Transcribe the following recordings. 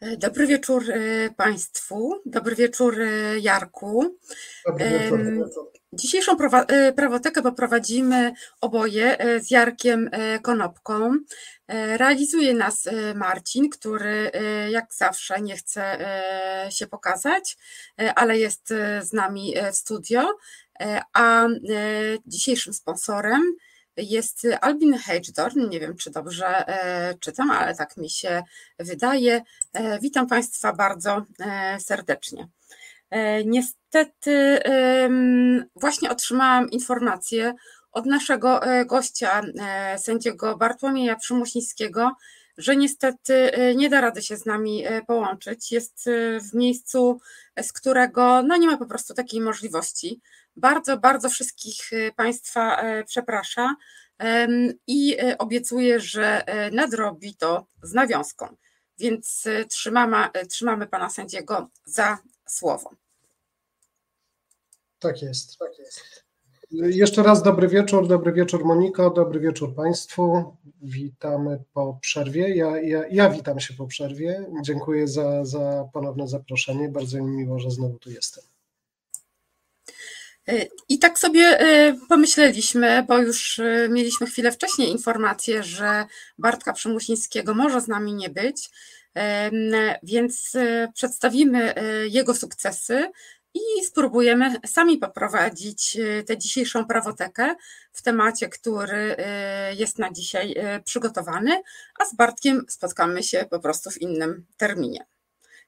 Dobry wieczór Państwu, dobry wieczór Jarku. Dobry wieczór. Dzisiejszą prawotekę poprowadzimy oboje z Jarkiem Konopką. Realizuje nas Marcin, który jak zawsze nie chce się pokazać, ale jest z nami w studio. A dzisiejszym sponsorem jest Albin Hagedorn. Nie wiem, czy dobrze e, czytam, ale tak mi się wydaje. E, witam Państwa bardzo e, serdecznie. Niestety właśnie otrzymałam informację od naszego gościa, sędziego Bartłomieja Przymusińskiego, że niestety nie da rady się z nami połączyć. Jest w miejscu, z którego no nie ma po prostu takiej możliwości. Bardzo, bardzo wszystkich Państwa e, przeprasza i e, obiecuję, że e, nadrobi to z nawiązką. Więc trzymamy, trzymamy Pana sędziego za słowo. Tak jest, tak jest. Jeszcze raz dobry wieczór, dobry wieczór Moniko, dobry wieczór Państwu. Witamy po przerwie. Ja, ja, ja witam się po przerwie. Dziękuję za, za ponowne zaproszenie. Bardzo mi miło, że znowu tu jestem. I tak sobie y, pomyśleliśmy, bo już y, mieliśmy chwilę wcześniej informację, że Bartka Przymusińskiego może z nami nie być, więc przedstawimy jego sukcesy i spróbujemy sami poprowadzić tę dzisiejszą prawotekę w temacie, który jest na dzisiaj przygotowany, a z Bartkiem spotkamy się po prostu w innym terminie.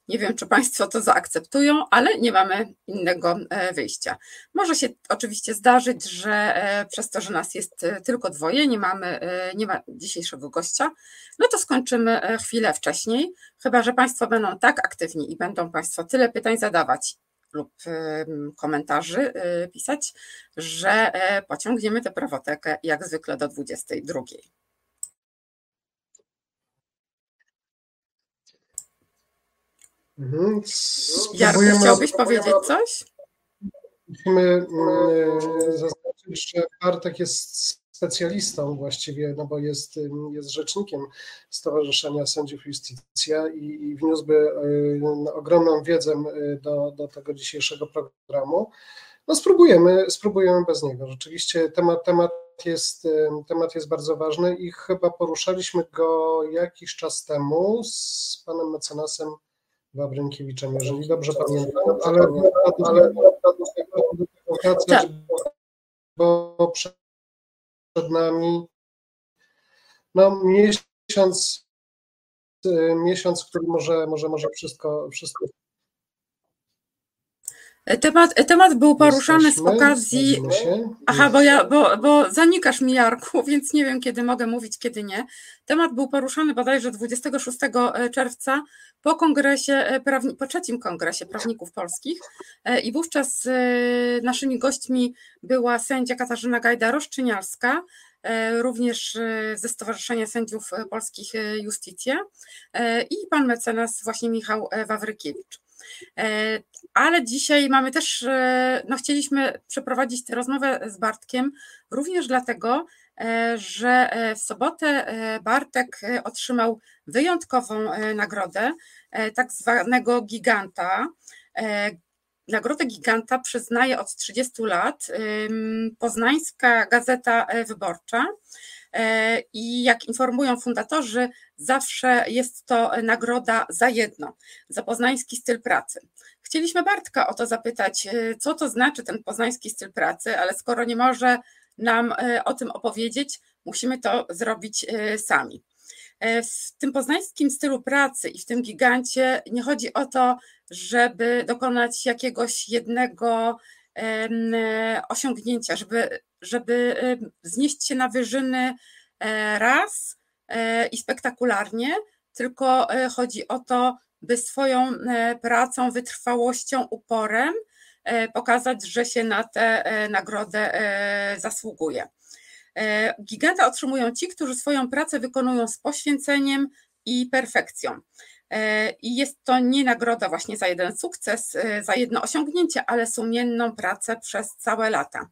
Nie wiem, czy Państwo to zaakceptują, ale nie mamy innego wyjścia. Może się oczywiście zdarzyć, że przez to, że nas jest tylko dwoje, nie mamy, nie ma dzisiejszego gościa, no to skończymy chwilę wcześniej, chyba że Państwo będą tak aktywni i będą Państwo tyle pytań zadawać lub komentarzy pisać, że pociągniemy tę prawotekę jak zwykle do 22. Mhm. Jarku, chciałbyś powiedzieć coś? Musimy mm, zaznaczyć, że Bartek jest specjalistą właściwie, no bo jest, jest rzecznikiem Stowarzyszenia Sędziów Justicja i, i wniósłby y, ogromną wiedzę y, do, do tego dzisiejszego programu. No spróbujemy, spróbujemy bez niego. Rzeczywiście temat, temat, jest, temat jest bardzo ważny i chyba poruszaliśmy go jakiś czas temu z panem mecenasem Wawrynkiewiczem, jeżeli dobrze pamiętam, ale, ale tak. bo przed nami. No, miesiąc, miesiąc, który może, może, może wszystko, wszystko Temat, temat był poruszany z okazji. Aha, bo ja, bo, bo zanikasz mi Jarku, więc nie wiem, kiedy mogę mówić, kiedy nie. Temat był poruszany bodajże 26 e, czerwca po kongresie, e, po trzecim kongresie prawników polskich e, i wówczas naszymi gośćmi była sędzia Katarzyna Gajda-Roszczynialska, również ze Stowarzyszenia Sędziów Polskich Justicja i pan mecenas właśnie Michał Wawrykiewicz. E, ale dzisiaj mamy też, e, no chcieliśmy przeprowadzić tę rozmowę z Bartkiem również dlatego, e, że w sobotę Bartek otrzymał wyjątkową nagrodę, tak zwanego giganta. Nagrodę Giganta przyznaje od 30 lat Poznańska Gazeta Wyborcza. E, i jak informują fundatorzy, zawsze jest to nagroda za jedno, za poznański styl pracy. Chcieliśmy Bartka o to zapytać, e, co to znaczy ten poznański styl pracy, ale skoro nie może nam e, o tym opowiedzieć, musimy to zrobić sami. W tym poznańskim stylu pracy i w tym gigancie nie chodzi o to, żeby dokonać jakiegoś jednego osiągnięcia, żeby, żeby znieść się na wyżyny e, raz e, i spektakularnie, tylko e, chodzi o to, by swoją pracą, wytrwałością, uporem pokazać, że się na tę nagrodę zasługuje. Giganta otrzymują ci, którzy swoją pracę wykonują z poświęceniem i perfekcją. E, I jest to nie nagroda właśnie za jeden sukces, e, za jedno osiągnięcie, ale sumienną pracę przez całe lata.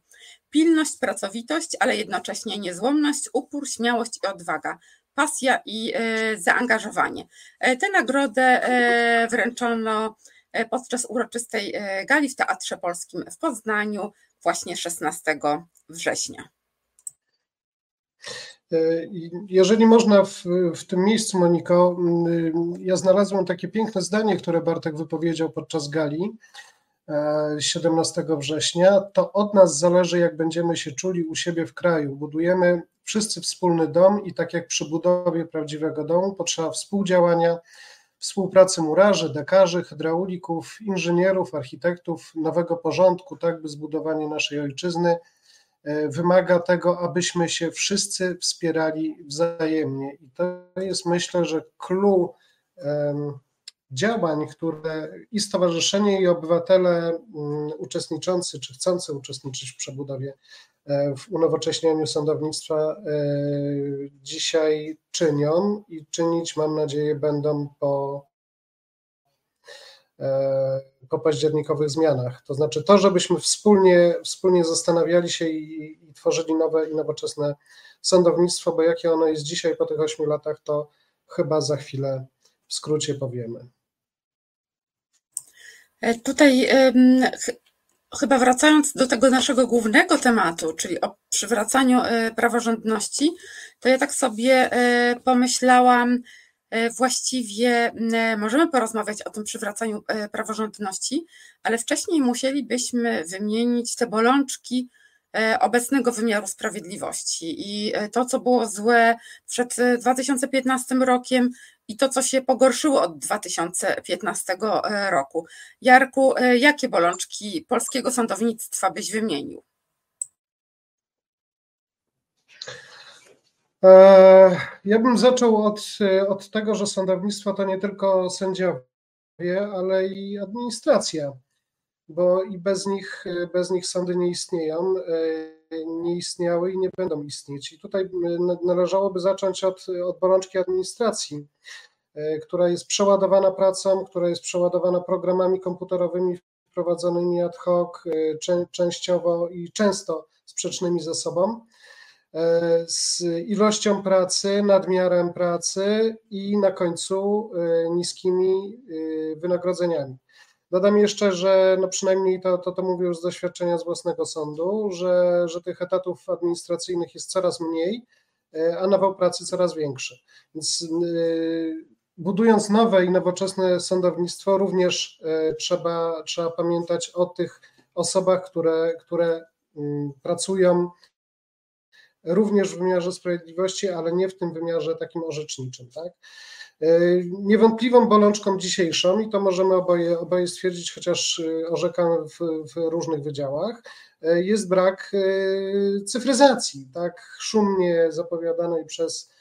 Pilność, pracowitość, ale jednocześnie niezłomność, upór, śmiałość i odwaga. pasja i zaangażowanie. Tę nagrodę wręczono podczas uroczystej gali w Teatrze Polskim w Poznaniu właśnie 16 września. Jeżeli można w, w, tym miejscu, Moniko, ja znalazłem takie piękne zdanie, które Bartek wypowiedział podczas gali 17 września. To od nas zależy, jak będziemy się czuli u siebie w kraju. Budujemy wszyscy wspólny dom i tak jak przy budowie prawdziwego domu potrzeba współdziałania, współpracy murarzy, dekarzy, hydraulików, inżynierów, architektów, nowego porządku, tak by zbudowanie naszej ojczyzny e, wymaga tego, abyśmy się wszyscy wspierali wzajemnie. I to jest myślę, że clue działań, które i stowarzyszenie, i obywatele mm, uczestniczący czy chcący uczestniczyć w przebudowie, e, w unowocześnianiu sądownictwa e, dzisiaj czynią i czynić, mam nadzieję, będą po, e, po październikowych zmianach. To znaczy to, żebyśmy wspólnie, wspólnie zastanawiali się i, i tworzyli nowe i nowoczesne sądownictwo, bo jakie ono jest dzisiaj po tych ośmiu latach, to chyba za chwilę w skrócie powiemy. E, tutaj chyba wracając do tego naszego głównego tematu, czyli o przywracaniu e, praworządności, to ja tak sobie e, pomyślałam, właściwie możemy porozmawiać o tym przywracaniu praworządności, ale wcześniej musielibyśmy wymienić te bolączki obecnego wymiaru sprawiedliwości i to, co było złe przed 2015 rokiem, i to, co się pogorszyło od 2015 e, roku. Jarku, e, jakie bolączki polskiego sądownictwa byś wymienił? Ja bym zaczął od, od tego, że sądownictwo to nie tylko sędziowie, ale i administracja, bo i bez nich, bez nich sądy nie istnieją, nie istniały i nie będą istnieć. I tutaj należałoby zacząć od, od bolączki administracji E, która jest przeładowana pracą, która jest przeładowana programami komputerowymi wprowadzonymi ad hoc, e, częściowo i często sprzecznymi ze sobą, e, z ilością pracy, nadmiarem pracy i na końcu niskimi wynagrodzeniami. Dodam jeszcze, że no przynajmniej to, to, to mówię już z doświadczenia z własnego sądu, że, że tych etatów administracyjnych jest coraz mniej, a nawał pracy coraz większy. Więc budując nowe i nowoczesne sądownictwo, również e, trzeba, trzeba pamiętać o tych osobach, które, które mm, pracują również w wymiarze sprawiedliwości, ale nie w tym wymiarze takim orzeczniczym. Tak? E, niewątpliwą bolączką dzisiejszą, i to możemy oboje, oboje stwierdzić, chociaż e, orzekamy w, w różnych wydziałach, jest brak cyfryzacji, tak szumnie zapowiadanej przez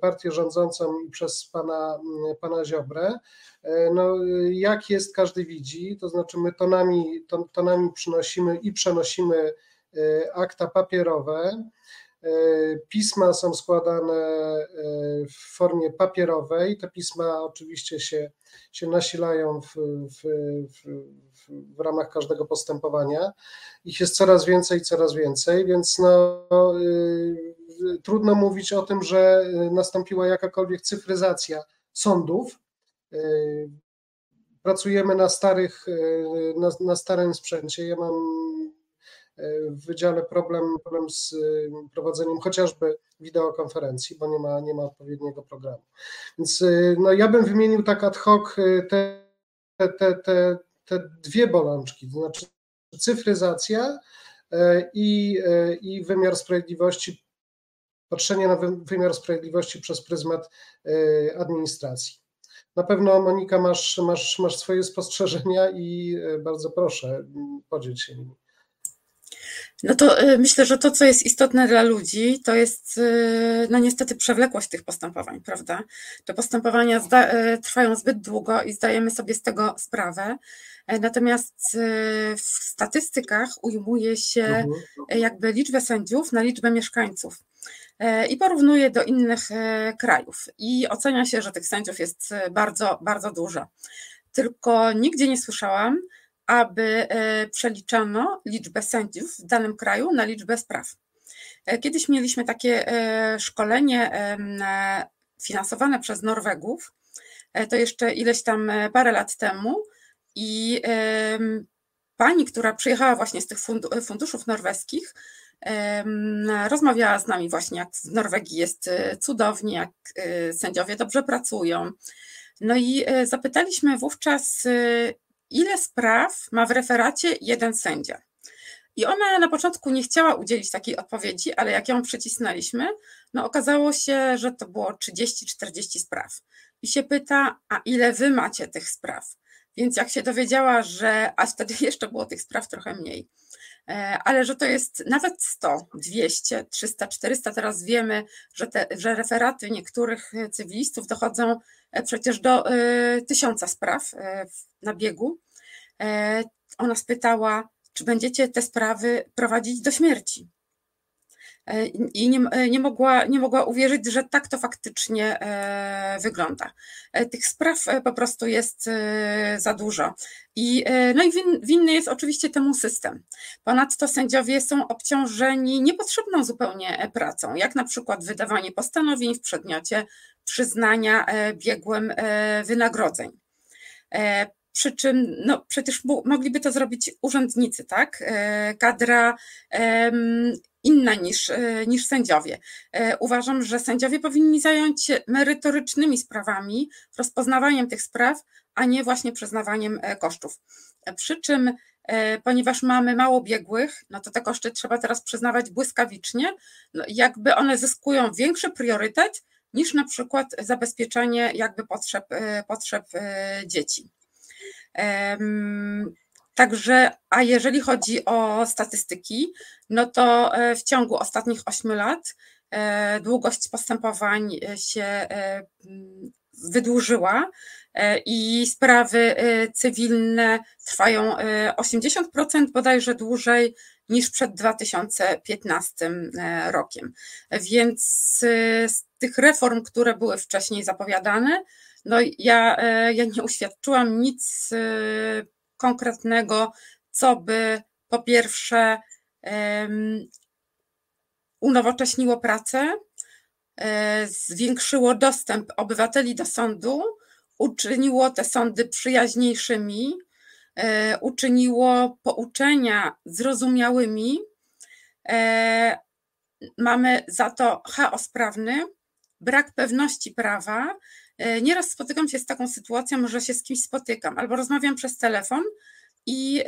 partię rządzącą i przez pana, pana Ziobrę. No, jak jest, każdy widzi, to znaczy my tonami, tonami przynosimy i przenosimy akta papierowe. E, pisma są składane e, w formie papierowej. Te pisma oczywiście się, się nasilają w, w, w, w ramach każdego postępowania. Ich jest coraz więcej, coraz więcej, więc no, trudno mówić o tym, że nastąpiła jakakolwiek cyfryzacja sądów. Pracujemy na starych, na, na starym sprzęcie. Ja mam w wydziale problem, problem z prowadzeniem chociażby wideokonferencji, bo nie ma, nie ma odpowiedniego programu. Więc no, ja bym wymienił tak ad hoc te, te, te, te dwie bolączki, to znaczy cyfryzacja i, i wymiar sprawiedliwości patrzenie na wymiar sprawiedliwości przez pryzmat e, administracji. Na pewno, Monika, masz, masz, masz swoje spostrzeżenia i e, bardzo proszę, podziel się nimi. No to e, myślę, że to, co jest istotne dla ludzi, to jest no niestety przewlekłość tych postępowań, prawda? Te postępowania trwają zbyt długo i zdajemy sobie z tego sprawę. Natomiast w statystykach ujmuje się mhm. jakby liczbę sędziów na liczbę mieszkańców. E, i porównuje do innych e, krajów. I ocenia się, że tych sędziów jest e, bardzo, bardzo dużo. Tylko nigdzie nie słyszałam, aby przeliczano liczbę sędziów w danym kraju na liczbę spraw. Kiedyś mieliśmy takie szkolenie finansowane przez Norwegów, to jeszcze ileś tam parę lat temu i pani, która przyjechała właśnie z tych funduszów norweskich, rozmawiała z nami właśnie, jak w Norwegii jest cudownie, jak sędziowie dobrze pracują. No i zapytaliśmy wówczas, ile spraw ma w referacie jeden sędzia. I ona na początku nie chciała udzielić takiej odpowiedzi, ale jak ją przycisnęliśmy, no okazało się, że to było 30-40 spraw. I się pyta, a ile wy macie tych spraw? Więc jak się dowiedziała, że, a wtedy jeszcze było tych spraw trochę mniej, e, ale że to jest nawet 100, 200, 300, 400, teraz wiemy, że, te, że referaty niektórych cywilistów dochodzą e, przecież do y, tysiąca spraw na biegu. Y, ona spytała, czy będziecie te sprawy prowadzić do śmierci. E, I nie, e, nie, mogła, nie mogła uwierzyć, że tak to faktycznie e, wygląda. Tych spraw po prostu jest za dużo. I, no i win, winny jest oczywiście temu system. Ponadto sędziowie są obciążeni niepotrzebną zupełnie pracą, jak na przykład wydawanie postanowień w przedmiocie przyznania biegłym wynagrodzeń przy czym no, przecież mogliby to zrobić urzędnicy, tak? E, kadra inna niż, e, niż sędziowie. E, uważam, że sędziowie powinni zająć się merytorycznymi sprawami, rozpoznawaniem tych spraw, a nie właśnie przyznawaniem kosztów. Przy czym, ponieważ mamy mało biegłych, no to te koszty trzeba teraz przyznawać błyskawicznie, no jakby one zyskują większy priorytet niż na przykład zabezpieczenie jakby potrzeb, potrzeb dzieci. Także, a jeżeli chodzi o statystyki, no to e, w ciągu ostatnich 8 lat e, długość postępowań e, się wydłużyła i sprawy cywilne trwają 80% bodajże dłużej niż przed 2015 rokiem. Więc z tych reform, które były wcześniej zapowiadane, no ja, e, ja nie uświadczyłam nic e, konkretnego, co by po pierwsze unowocześniło pracę, e, zwiększyło dostęp obywateli do sądu, uczyniło te sądy przyjaźniejszymi, uczyniło pouczenia zrozumiałymi. Mamy za to chaos prawny, brak pewności prawa, E, nieraz spotykam się z taką sytuacją, że się z kimś spotykam albo rozmawiam przez telefon i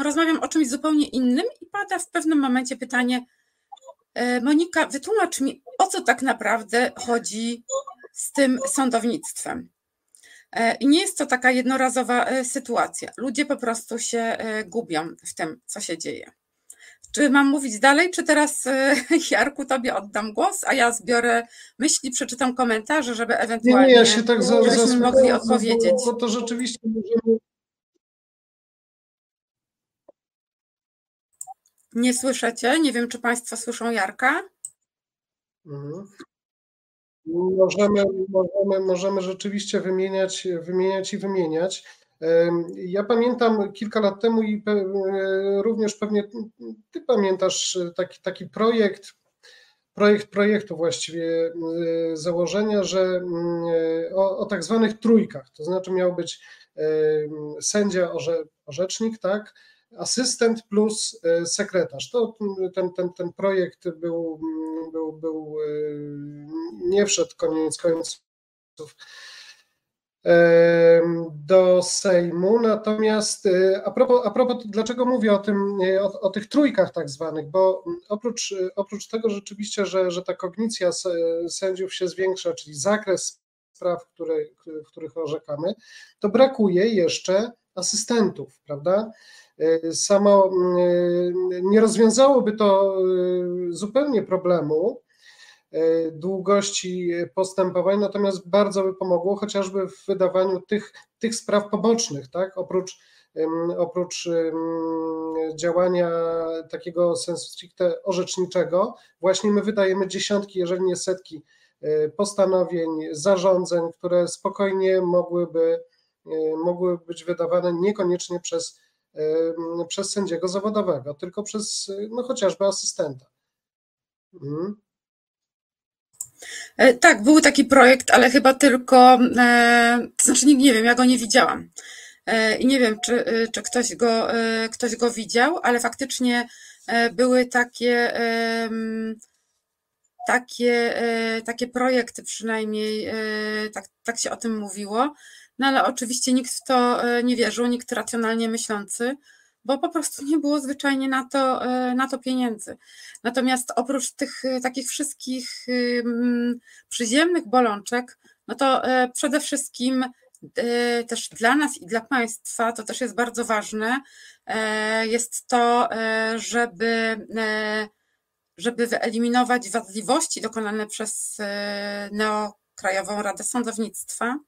rozmawiam o czymś zupełnie innym i pada w pewnym momencie pytanie, e, Monika, wytłumacz mi, o co tak naprawdę chodzi z tym sądownictwem. E, I nie jest to taka jednorazowa sytuacja. Ludzie po prostu się gubią w tym, co się dzieje. Czy mam mówić dalej, czy teraz e, Jarku tobie oddam głos, a ja zbiorę myśli, przeczytam komentarze, żeby ewentualnie nie, nie, ja się tak za mogli odpowiedzieć. Bo, bo to rzeczywiście możemy... Nie słyszycie? Nie wiem, czy Państwo słyszą Jarka. Mhm. Możemy, możemy, możemy rzeczywiście wymieniać, wymieniać i wymieniać. Ja pamiętam kilka lat temu i również pewnie ty pamiętasz taki, taki projekt, projekt projektu właściwie założenia, że o, o tak zwanych trójkach, to znaczy miał być sędzia, orze, orzecznik, tak, asystent plus e, sekretarz. To ten, ten, ten projekt był, był, był nie wszedł koniec końców do Sejmu. Natomiast y, a propos, a propos dlaczego mówię o tym, y, o, o, tych trójkach tak zwanych, bo oprócz, oprócz tego rzeczywiście, że, że ta kognicja sędziów się zwiększa, czyli zakres spraw, które, w których orzekamy, to brakuje jeszcze asystentów, prawda? Y, samo nie rozwiązałoby to zupełnie problemu, długości postępowań, natomiast bardzo by pomogło chociażby w wydawaniu tych, tych spraw pobocznych, tak? Oprócz, oprócz działania takiego sensu stricte orzeczniczego, właśnie my wydajemy dziesiątki, jeżeli nie setki e, postanowień, zarządzeń, które spokojnie mogłyby, e, mogły być wydawane niekoniecznie przez, przez sędziego zawodowego, tylko przez no, chociażby asystenta. Mhm. Tak, był taki projekt, ale chyba tylko, to znaczy nie wiem, ja go nie widziałam. I nie wiem, czy, czy ktoś, go, ktoś go widział, ale faktycznie były takie, takie, takie projekty przynajmniej, tak, tak się o tym mówiło, no ale oczywiście nikt w to nie wierzył, nikt racjonalnie myślący, bo po prostu nie było zwyczajnie na to, e, na to pieniędzy. Natomiast oprócz tych e, takich wszystkich przyziemnych bolączek, no to e, przede wszystkim też dla nas i dla państwa, to też jest bardzo ważne, jest to, żeby, żeby wyeliminować wadliwości dokonane przez Neokrajową Radę Sądownictwa,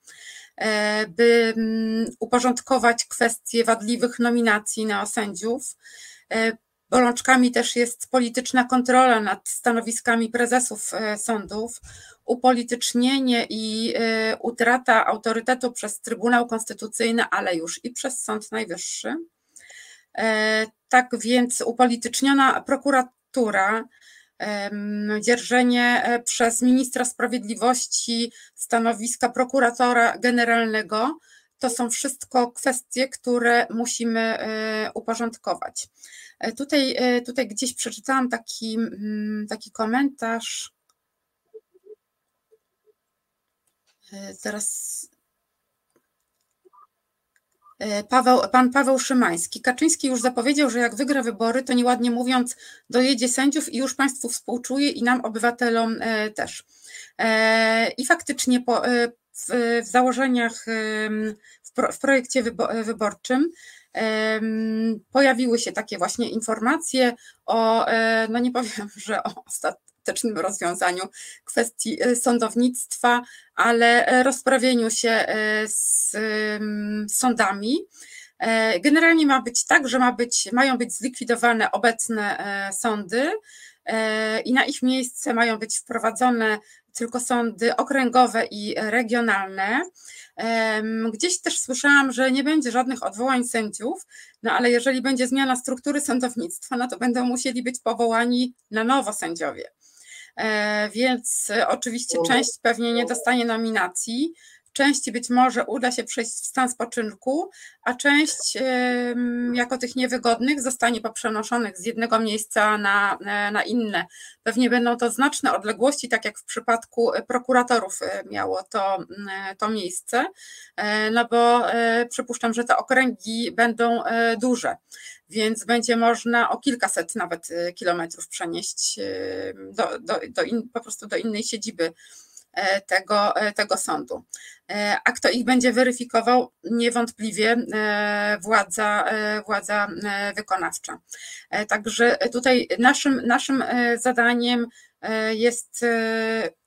by mm, uporządkować kwestie wadliwych nominacji neosędziów. E, bolączkami też jest polityczna kontrola nad stanowiskami prezesów e, sądów, upolitycznienie i utrata autorytetu przez Trybunał Konstytucyjny, ale już i przez Sąd Najwyższy. Tak więc upolityczniona prokuratura dzierżenie e, przez ministra sprawiedliwości stanowiska prokuratora generalnego. To są wszystko kwestie, które musimy e, uporządkować. E, tutaj, tutaj gdzieś przeczytałam taki, mm, taki komentarz. Teraz Paweł, pan Paweł Szymański. Kaczyński już zapowiedział, że jak wygra wybory, to nieładnie mówiąc, dojedzie sędziów i już państwu współczuje i nam, obywatelom e, też. E, I faktycznie po, w, w założeniach, w, projekcie wyborczym pojawiły się takie właśnie informacje o, no nie powiem, że o ostatecznym rozwiązaniu kwestii sądownictwa, ale rozprawieniu się z sądami. E, generalnie ma być tak, że ma być, mają być zlikwidowane obecne e, sądy e, i na ich miejsce mają być wprowadzone tylko sądy okręgowe i regionalne. Gdzieś też słyszałam, że nie będzie żadnych odwołań sędziów, no ale jeżeli będzie zmiana struktury sądownictwa, no to będą musieli być powołani na nowo sędziowie. Więc oczywiście część pewnie nie dostanie nominacji, Części być może uda się przejść w stan spoczynku, a część jako tych niewygodnych zostanie poprzenoszonych z jednego miejsca na, na inne. Pewnie będą to znaczne odległości, tak jak w przypadku prokuratorów e, miało to, to miejsce, e, no bo e, przypuszczam, że te okręgi będą duże więc będzie można o kilkaset nawet kilometrów przenieść do, do, do in, po prostu do innej siedziby E, tego, e, tego sądu. E, a kto ich będzie weryfikował? Niewątpliwie władza, władza wykonawcza. Także tutaj naszym, naszym zadaniem jest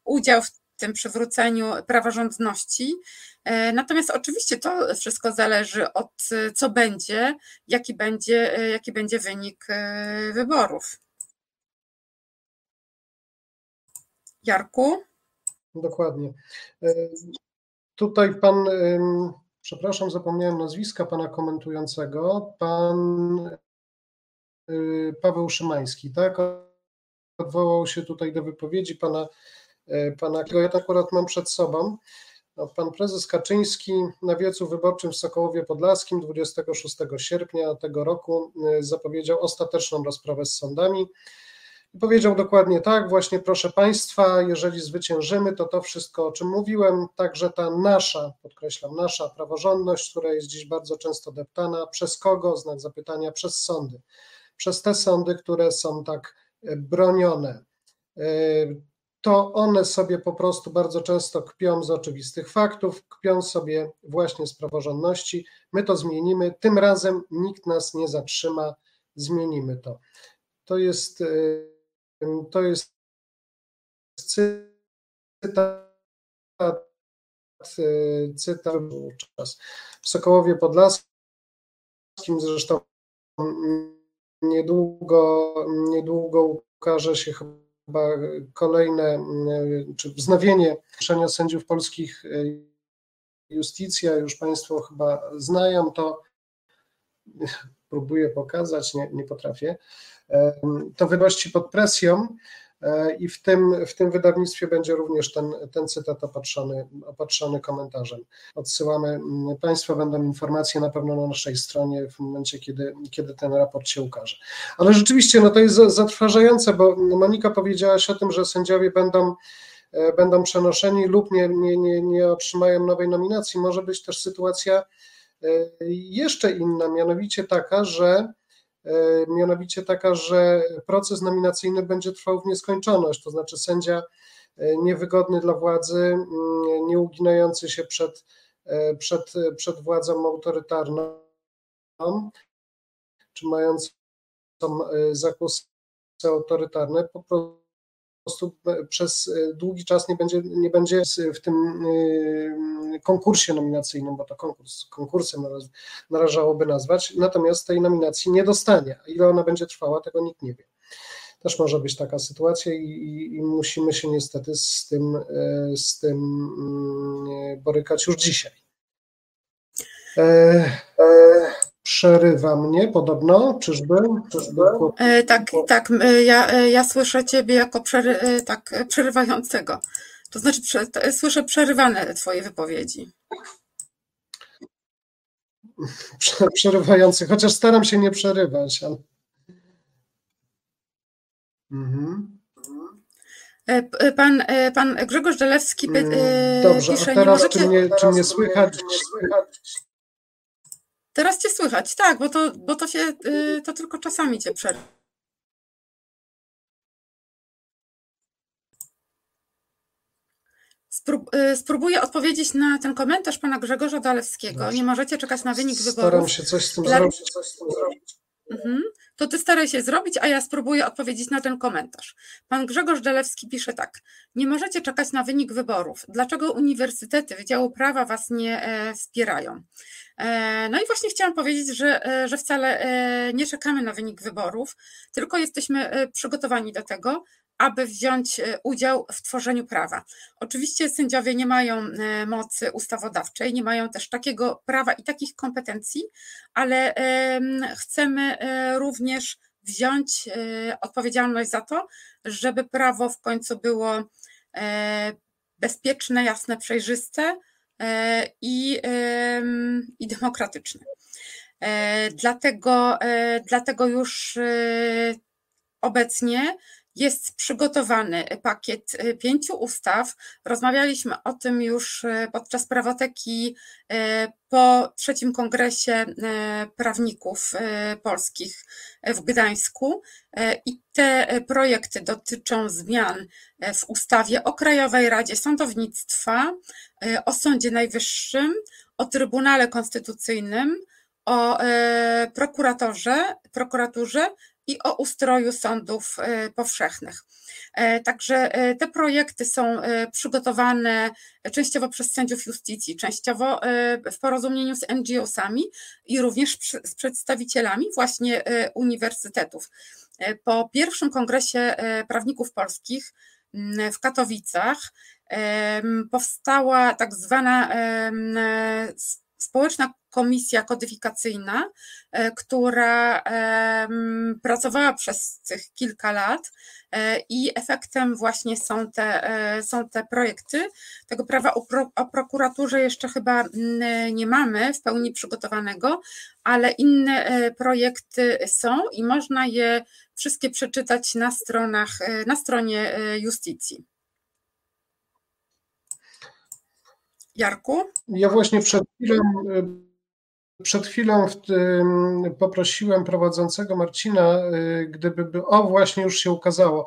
udział w tym przywróceniu praworządności. Natomiast oczywiście to wszystko zależy od co będzie, jaki będzie, jaki będzie wynik wyborów. Jarku? Dokładnie. E, tutaj pan, przepraszam, zapomniałem nazwiska pana komentującego, pan e, Paweł Szymański, tak? Odwołał się tutaj do wypowiedzi pana, e, pana ja to akurat mam przed sobą. No, pan prezes Kaczyński na wiecu wyborczym w Sokołowie Podlaskim 26 sierpnia tego roku zapowiedział ostateczną rozprawę z sądami powiedział dokładnie tak, właśnie proszę Państwa, jeżeli zwyciężymy, to to wszystko, o czym mówiłem, także ta nasza, podkreślam, nasza praworządność, która jest dziś bardzo często deptana, przez kogo, znak zapytania, przez sądy, przez te sądy, które są tak e, bronione. E, to one sobie po prostu bardzo często kpią z oczywistych faktów, kpią sobie właśnie z praworządności. My to zmienimy, tym razem nikt nas nie zatrzyma, zmienimy to. To jest e, to jest cytat, cytat czas. W Sokołowie Podlaskim zresztą niedługo, niedługo ukaże się chyba kolejne, czy wznowienie ruszenia sędziów polskich Justicja, już Państwo chyba znają to, próbuję pokazać, nie, nie potrafię to wyrości pod presją. i w tym, w tym wydawnictwie będzie również ten, ten cytat opatrzony, opatrzony komentarzem. Odsyłamy, Państwo będą informacje na pewno na naszej stronie w momencie, kiedy, kiedy ten raport się ukaże. Ale rzeczywiście no to jest zatrważające, bo Monika powiedziałaś o tym, że sędziowie będą będą przenoszeni lub nie, nie, nie, nie otrzymają nowej nominacji. Może być też sytuacja jeszcze inna, mianowicie taka, że E, mianowicie taka, że proces nominacyjny będzie trwał w nieskończoność, to znaczy sędzia e, niewygodny dla władzy, mm, nie uginający się przed, e, przed, przed władzą autorytarną, czy mającą zakusy autorytarne, po prostu prostu przez e, długi czas nie będzie, nie będzie w tym e, konkursie nominacyjnym, bo to konkurs, konkursem należałoby nazwać, natomiast tej nominacji nie dostanie. Ile ona będzie trwała, tego nikt nie wie. Też może być taka sytuacja i, i, i musimy się niestety z tym, e, z tym mm, borykać już dzisiaj. E, e, przerywa mnie podobno, czyżby? czyżby? E, tak, tak, e, ja, e, ja słyszę ciebie jako przery, tak, przerywającego. To znaczy, prze, to, słyszę przerywane twoje wypowiedzi. Przerywający, chociaż staram się nie przerywać, ale... Mhm. Pan, pan Grzegorz Żelewski mm, Dobrze, pisze, a teraz możecie... czy, mnie, czy mnie słychać? Teraz cię słychać, tak, bo to, bo to się, y, to tylko czasami cię przerwa. Y, spróbuję odpowiedzieć na ten komentarz pana Grzegorza Dalewskiego. Nie możecie czekać na wynik wyborów. Staram się coś z tym Dla... zrobić. Mhm. To ty staraj się zrobić, a ja spróbuję odpowiedzieć na ten komentarz. Pan Grzegorz Dalewski pisze tak. Nie możecie czekać na wynik wyborów. Dlaczego uniwersytety Wydziału Prawa was nie e, wspierają? E, no i właśnie chciałam powiedzieć, że, e, że wcale e, nie czekamy na wynik wyborów, tylko jesteśmy e, przygotowani do tego, aby wziąć e, udział w tworzeniu prawa. Oczywiście sędziowie nie mają e, mocy ustawodawczej, nie mają też takiego prawa i takich kompetencji, ale chcemy e, również wziąć odpowiedzialność za to, żeby prawo w końcu było bezpieczne, jasne, przejrzyste i, i demokratyczne. Dlatego, dlatego już obecnie jest przygotowany pakiet y, pięciu ustaw. Rozmawialiśmy o tym już y, podczas prawoteki y, po trzecim kongresie prawników polskich w Gdańsku. I te projekty dotyczą zmian w ustawie o Krajowej Radzie Sądownictwa, o Sądzie Najwyższym, o Trybunale Konstytucyjnym, o prokuratorze, prokuraturze i o ustroju sądów e, powszechnych. E, także e, te projekty są przygotowane częściowo przez sędziów justicji, częściowo w porozumieniu z NGO-sami i również z przedstawicielami właśnie uniwersytetów. Po pierwszym kongresie prawników polskich w Katowicach powstała tak zwana społeczna komisja kodyfikacyjna, e, która pracowała przez tych kilka lat e, i efektem właśnie są te, e, są te projekty. Tego prawa o, pro, o prokuraturze jeszcze chyba nie mamy w pełni przygotowanego, ale inne projekty są i można je wszystkie przeczytać na stronach, na stronie justicji. Jarku? Ja właśnie przed chwilą, przed chwilą poprosiłem prowadzącego Marcina, gdyby by, o właśnie już się ukazało.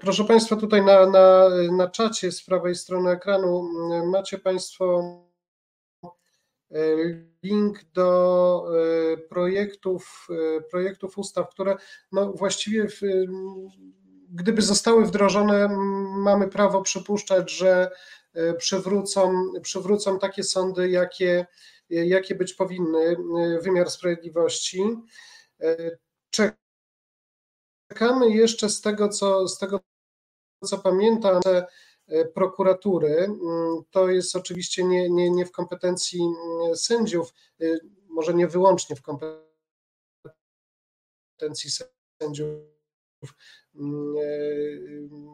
Proszę Państwa, tutaj na, na, na czacie z prawej strony ekranu macie Państwo y, link do projektów, projektów ustaw, które no właściwie w, gdyby zostały wdrożone, mamy prawo przypuszczać, że E, przywrócą, przywrócą takie sądy, jakie, jakie być powinny, e, wymiar sprawiedliwości. E, czekamy jeszcze z tego, co, z tego, co pamiętam, prokuratury. To jest oczywiście nie, nie, nie w kompetencji sędziów, może nie wyłącznie w kompetencji sędziów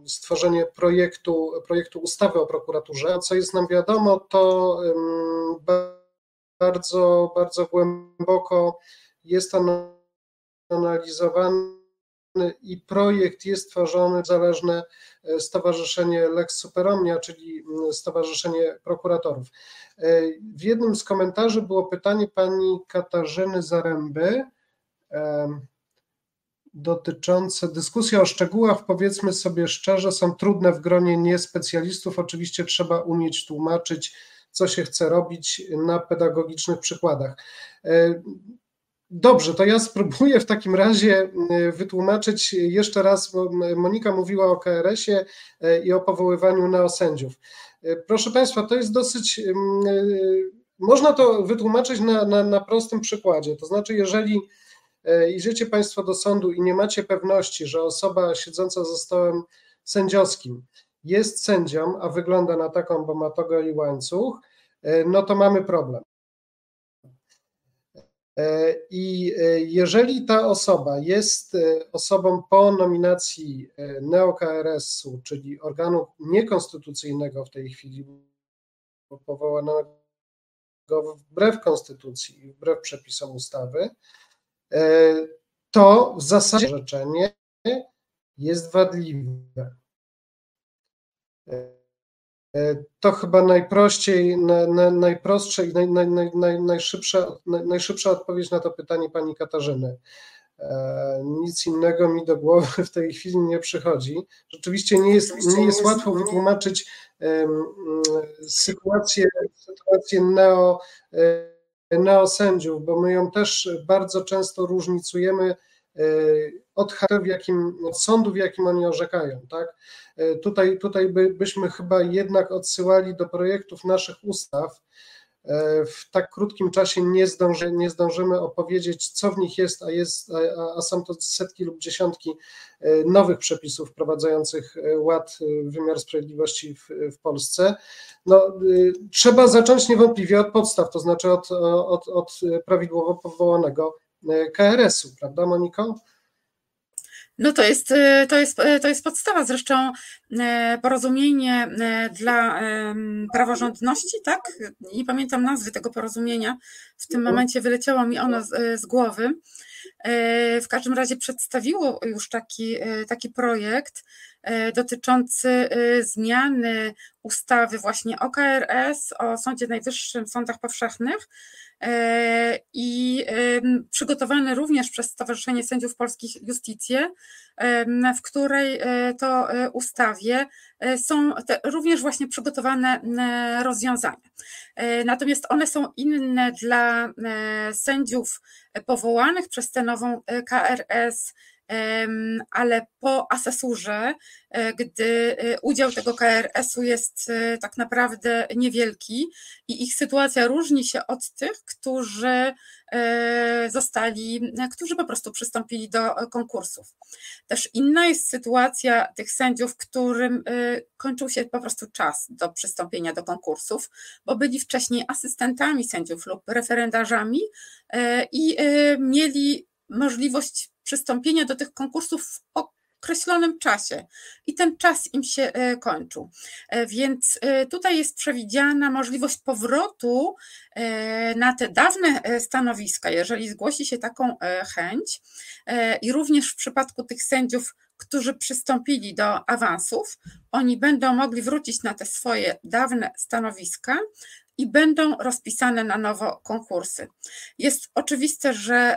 stworzenie projektu, projektu ustawy o prokuraturze. Co jest nam wiadomo, to bardzo, bardzo głęboko jest analizowany i projekt jest tworzony zależne e, Stowarzyszenie Lex Superomnia, czyli Stowarzyszenie Prokuratorów. E, w jednym z komentarzy było pytanie pani Katarzyny Zaręby dotyczące dyskusji o szczegółach, powiedzmy sobie szczerze, są trudne w gronie niespecjalistów. Oczywiście trzeba umieć tłumaczyć, co się chce robić na pedagogicznych przykładach. E, Dobrze, to ja spróbuję w takim razie e, wytłumaczyć jeszcze raz, Monika mówiła o KRS-ie e, i o powoływaniu neosędziów. E, proszę Państwa, to jest dosyć. Można to wytłumaczyć na, na, na prostym przykładzie. To znaczy, jeżeli idziecie Państwo do sądu i nie macie pewności, że osoba siedząca za stołem sędziowskim jest sędzią, a wygląda na taką, bo ma togo i łańcuch, no to mamy problem. E, I e, jeżeli ta osoba jest e, osobą po nominacji NeoKRS-u, czyli organu niekonstytucyjnego w tej chwili, powołanego wbrew konstytucji, wbrew przepisom ustawy, to w zasadzie orzeczenie jest wadliwe. To chyba najprościej, na, na, najprostsza i naj, naj, naj, najszybsza, najszybsza odpowiedź na to pytanie pani Katarzyny. E, nic innego mi do głowy w tej chwili nie przychodzi. Rzeczywiście nie jest, nie jest łatwo wytłumaczyć um, sytuację, sytuację neo, e, neosędziów, bo my ją też bardzo często różnicujemy e, od w jakim, od sądu, w jakim oni orzekają. Tak? E, tutaj, tutaj by, byśmy chyba jednak odsyłali do projektów naszych ustaw. E, w tak krótkim czasie nie, zdąży, nie zdążymy opowiedzieć, co w nich jest, a, jest a, a są to setki lub dziesiątki e, nowych przepisów wprowadzających ład wymiar sprawiedliwości w, w Polsce. No, trzeba zacząć niewątpliwie od podstaw, to znaczy od, od, od prawidłowo powołanego KRS-u, prawda, Moniko? No to jest, e, to, jest, e, to jest podstawa. Zresztą e, porozumienie dla praworządności, tak? Nie pamiętam nazwy tego porozumienia. W tym mhm. momencie wyleciało mi ono z, z głowy. W każdym razie przedstawiło już taki, taki projekt dotyczący zmiany ustawy właśnie o KRS, o Sądzie Najwyższym, sądach powszechnych, E, i przygotowany również przez Stowarzyszenie Sędziów Polskich Justicję, w której e, to e, ustawie są również właśnie przygotowane rozwiązania. Natomiast one są inne dla sędziów powołanych przez tę nową KRS ale po asesurze, e, gdy e, udział tego KRS-u jest e, tak naprawdę niewielki i ich sytuacja różni się od tych, którzy zostali, którzy po prostu przystąpili do konkursów. Też inna jest sytuacja tych sędziów, którym kończył się po prostu czas do przystąpienia do konkursów, bo byli wcześniej asystentami sędziów lub referendarzami i mieli możliwość przystąpienia do tych konkursów w określonym czasie i ten czas im się e, kończył. E, więc e, tutaj jest przewidziana możliwość powrotu na te dawne stanowiska, jeżeli zgłosi się taką chęć i również w przypadku tych sędziów, którzy przystąpili do awansów, oni będą mogli wrócić na te swoje dawne stanowiska i będą rozpisane na nowo konkursy. Jest oczywiste, że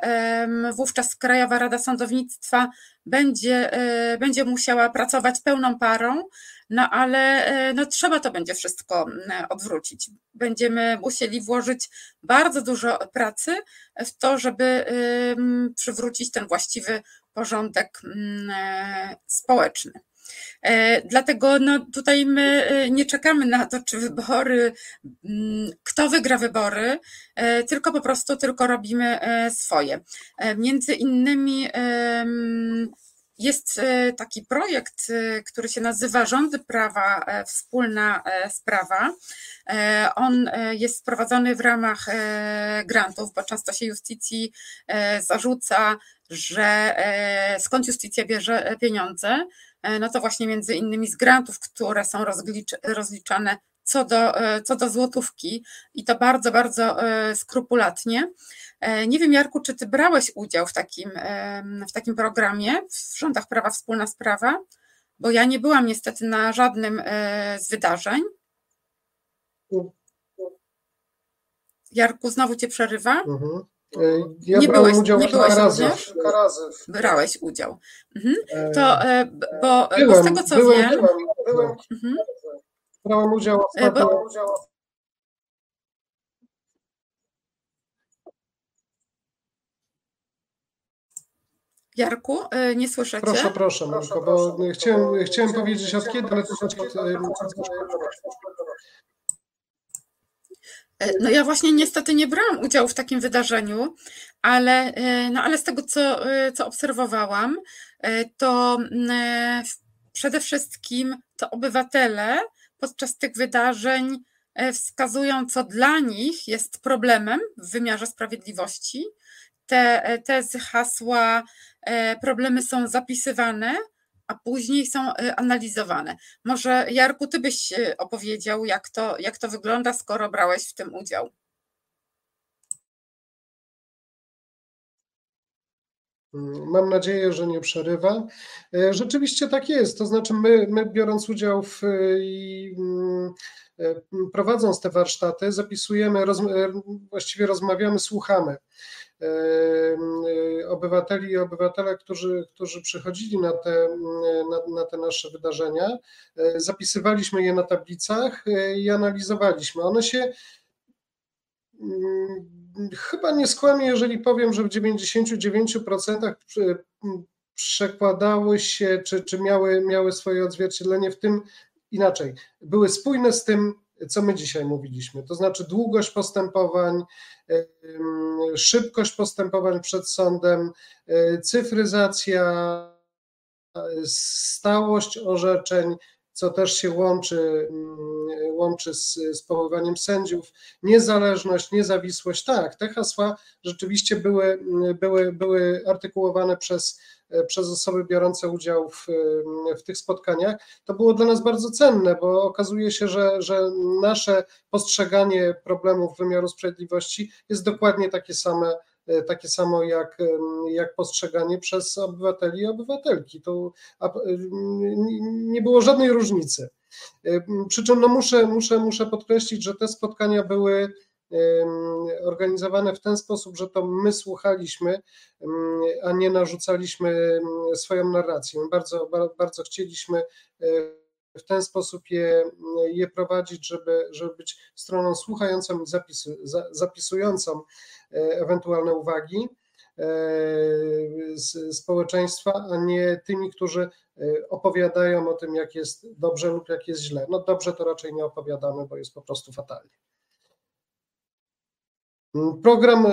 wówczas Krajowa Rada Sądownictwa będzie, e, będzie musiała pracować pełną parą, no ale e, no, trzeba to będzie wszystko odwrócić. Będziemy musieli włożyć bardzo dużo pracy w to, żeby przywrócić ten właściwy porządek e, społeczny. E, dlatego no, tutaj my e, nie czekamy na to, czy wybory, mm, kto wygra wybory, e, tylko po prostu tylko robimy swoje. Między innymi jest taki projekt, który się nazywa Rządy Prawa Wspólna Sprawa. On jest prowadzony w ramach grantów, bo często się justycji zarzuca, że skąd Justicja bierze pieniądze, no to właśnie między innymi z grantów, które są rozliczane co do, co do złotówki i to bardzo, bardzo skrupulatnie. Nie wiem, Jarku, czy ty brałeś udział w takim, w takim programie w rządach prawa wspólna sprawa? Bo ja nie byłam niestety na żadnym z wydarzeń. Jarku, znowu cię przerywa? Mhm. E, ja nie byłeś, udział nie byłeś razy. kilka razy. Brałeś udział. Mhm. E, to, e, bo, byłem, bo z tego co byłem, wiem... Byłem, byłem, mhm. Brałem udział ostatnio. Bo... Jarku, nie słyszę Proszę, cię. proszę, Marko, bo chciałem, chciałem powiedzieć od kiedy, ale to znaczy od, od, E, no ja właśnie niestety nie brałam udziału w takim wydarzeniu, ale, e, no ale z tego, co, e, co obserwowałam, to przede wszystkim to obywatele podczas tych wydarzeń wskazują, co dla nich jest problemem w wymiarze sprawiedliwości. Te tezy, hasła, problemy są zapisywane, a później są y, analizowane. Może Jarku, ty byś y, opowiedział, jak to, jak to wygląda, skoro brałeś w tym udział. Mam nadzieję, że nie przerywa. E, rzeczywiście tak jest. To znaczy, my, my biorąc udział w i mm, e, prowadząc te warsztaty, zapisujemy, roz, e, właściwie rozmawiamy, słuchamy obywateli i obywatele, którzy, którzy przychodzili na te, na, na te nasze wydarzenia. E, zapisywaliśmy je na tablicach e, i analizowaliśmy. One się mm, chyba nie skłamię, jeżeli powiem, że w 99% przekładały się, czy, czy miały, miały swoje odzwierciedlenie w tym inaczej. Były spójne z tym, co my dzisiaj mówiliśmy, to znaczy długość postępowań, szybkość postępowań przed sądem, e, cyfryzacja, stałość orzeczeń, co też się łączy, łączy z, z powoływaniem sędziów, niezależność, niezawisłość. Tak, te hasła rzeczywiście były, były, były artykułowane przez E, przez osoby biorące udział w, w tych spotkaniach, to było dla nas bardzo cenne, bo okazuje się, że, że nasze postrzeganie problemów wymiaru sprawiedliwości jest dokładnie takie same e, takie samo jak, jak postrzeganie przez obywateli i obywatelki. To nie było żadnej różnicy. E, przy czym no muszę, muszę, muszę podkreślić, że te spotkania były organizowane w ten sposób, że to my słuchaliśmy, a nie narzucaliśmy swoją narrację. Bardzo, bardzo chcieliśmy e, w ten sposób je, je prowadzić, żeby, żeby być stroną słuchającą i zapis, zapisującą e, ewentualne uwagi e, społeczeństwa, a nie tymi, którzy opowiadają o tym, jak jest dobrze lub jak jest źle. No dobrze to raczej nie opowiadamy, bo jest po prostu fatalnie. Program,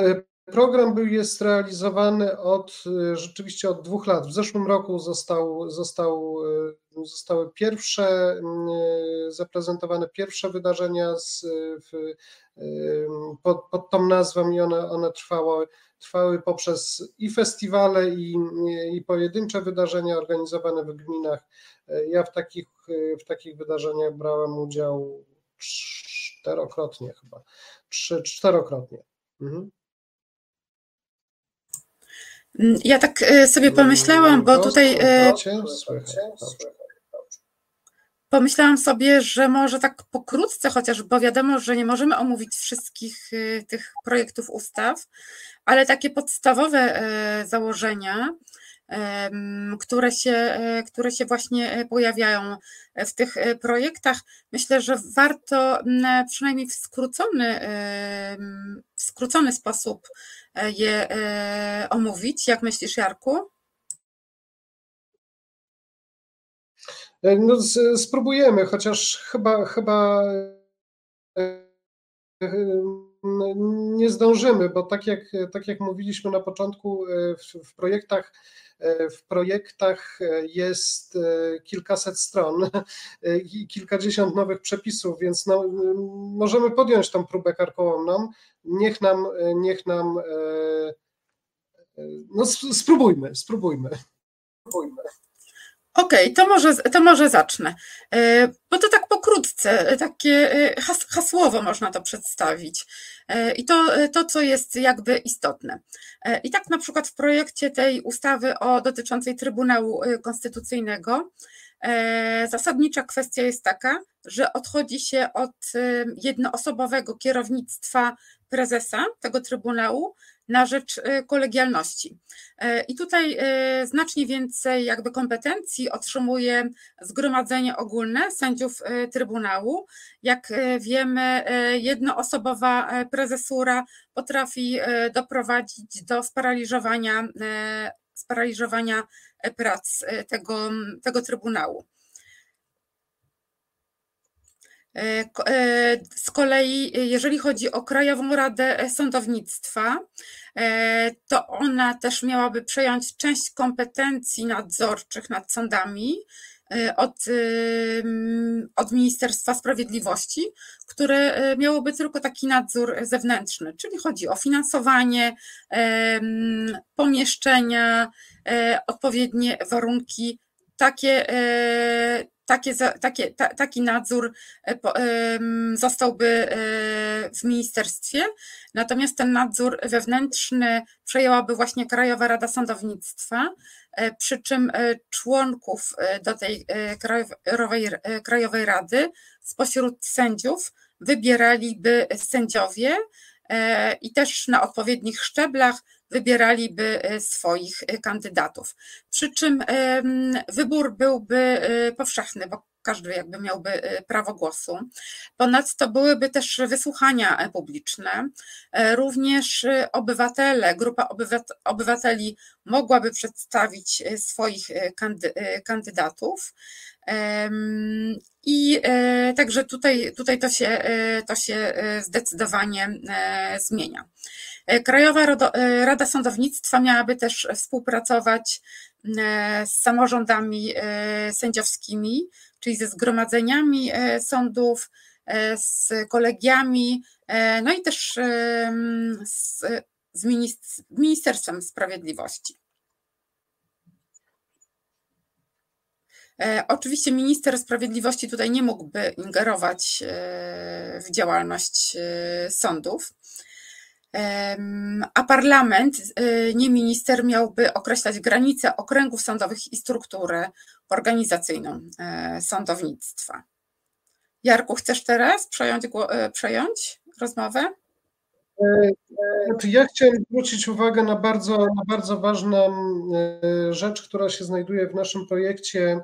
program był, jest realizowany od rzeczywiście od dwóch lat. W zeszłym roku został, został, zostały pierwsze zaprezentowane pierwsze wydarzenia z, w, pod, pod tą nazwą i one, one trwały, trwały poprzez i festiwale, i, i pojedyncze wydarzenia organizowane w gminach. Ja w takich, w takich wydarzeniach brałem udział czterokrotnie chyba, trzy, czterokrotnie. Mhm. Ja tak e, sobie pomyślałam, bo tutaj. E, pomyślałam sobie, że może tak pokrótce, chociaż bo wiadomo, że nie możemy omówić wszystkich e, tych projektów ustaw, ale takie podstawowe założenia, które się, e, które się właśnie e, pojawiają w tych e, projektach. Myślę, że warto przynajmniej w skrócony, w skrócony sposób je omówić. Jak myślisz, Jarku? No, spróbujemy, chociaż chyba, chyba nie zdążymy, bo tak jak, tak jak mówiliśmy na początku, w, w projektach w projektach jest e, kilkaset stron i kilkadziesiąt nowych przepisów, więc no, możemy podjąć tą próbę karkołomną. Niech nam, niech nam e, no spróbujmy, spróbujmy. spróbujmy. Okej, okay, to, może, to może zacznę. E, bo to tak e, takie e, hasłowo można to przedstawić. I to, to, co jest jakby istotne. I tak na przykład w projekcie tej ustawy o dotyczącej Trybunału Konstytucyjnego zasadnicza kwestia jest taka, że odchodzi się od jednoosobowego kierownictwa prezesa tego Trybunału na rzecz e, kolegialności. E, I tutaj e, znacznie więcej jakby kompetencji otrzymuje Zgromadzenie Ogólne sędziów Trybunału. Jak wiemy, jednoosobowa prezesura potrafi doprowadzić do sparaliżowania, sparaliżowania prac tego, tego Trybunału. E, e, z kolei, jeżeli chodzi o Krajową Radę Sądownictwa, e, to ona też miałaby przejąć część kompetencji nadzorczych nad sądami od, od Ministerstwa Sprawiedliwości, które miałoby tylko taki nadzór zewnętrzny, czyli chodzi o finansowanie, pomieszczenia, odpowiednie warunki takie, takie, takie, ta, taki nadzór e, zostałby e, w ministerstwie, natomiast ten nadzór wewnętrzny przejęłaby właśnie Krajowa Rada Sądownictwa, e, przy czym członków do tej Krajowej, Krajowej Rady spośród sędziów wybieraliby sędziowie i też na odpowiednich szczeblach wybieraliby e, swoich e, kandydatów. Przy czym wybór byłby e, powszechny, bo każdy jakby miałby prawo głosu. Ponadto byłyby też wysłuchania publiczne. Również obywatele, grupa obywateli mogłaby przedstawić swoich kandydatów. I także tutaj, tutaj to, się, to się zdecydowanie zmienia. E, Krajowa e, Rada Sądownictwa miałaby też współpracować e, z samorządami sędziowskimi, czyli ze zgromadzeniami sądów, z kolegiami, no i też z, z Ministerstwem Sprawiedliwości. Oczywiście minister sprawiedliwości tutaj nie mógłby ingerować w działalność sądów. A parlament, nie minister, miałby określać granice okręgów sądowych i strukturę organizacyjną e, sądownictwa. Jarku, chcesz teraz przejąć, e, przejąć rozmowę? E, znaczy ja chciałem zwrócić uwagę na bardzo, na bardzo ważną rzecz, która się znajduje w naszym projekcie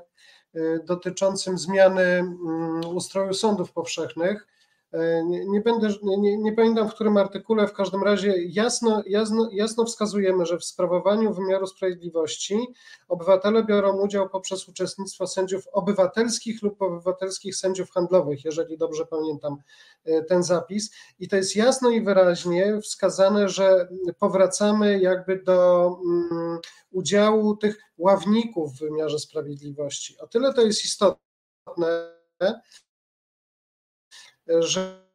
dotyczącym zmiany mm, ustroju sądów powszechnych. E, nie, nie będę, nie, nie, pamiętam w którym artykule, w każdym razie jasno, jasno, jasno wskazujemy, że w sprawowaniu wymiaru sprawiedliwości obywatele biorą udział poprzez uczestnictwo sędziów obywatelskich lub obywatelskich sędziów handlowych, jeżeli dobrze pamiętam e, ten zapis. I to jest jasno i wyraźnie wskazane, że powracamy jakby do um, udziału tych ławników w wymiarze sprawiedliwości. O tyle to jest istotne, że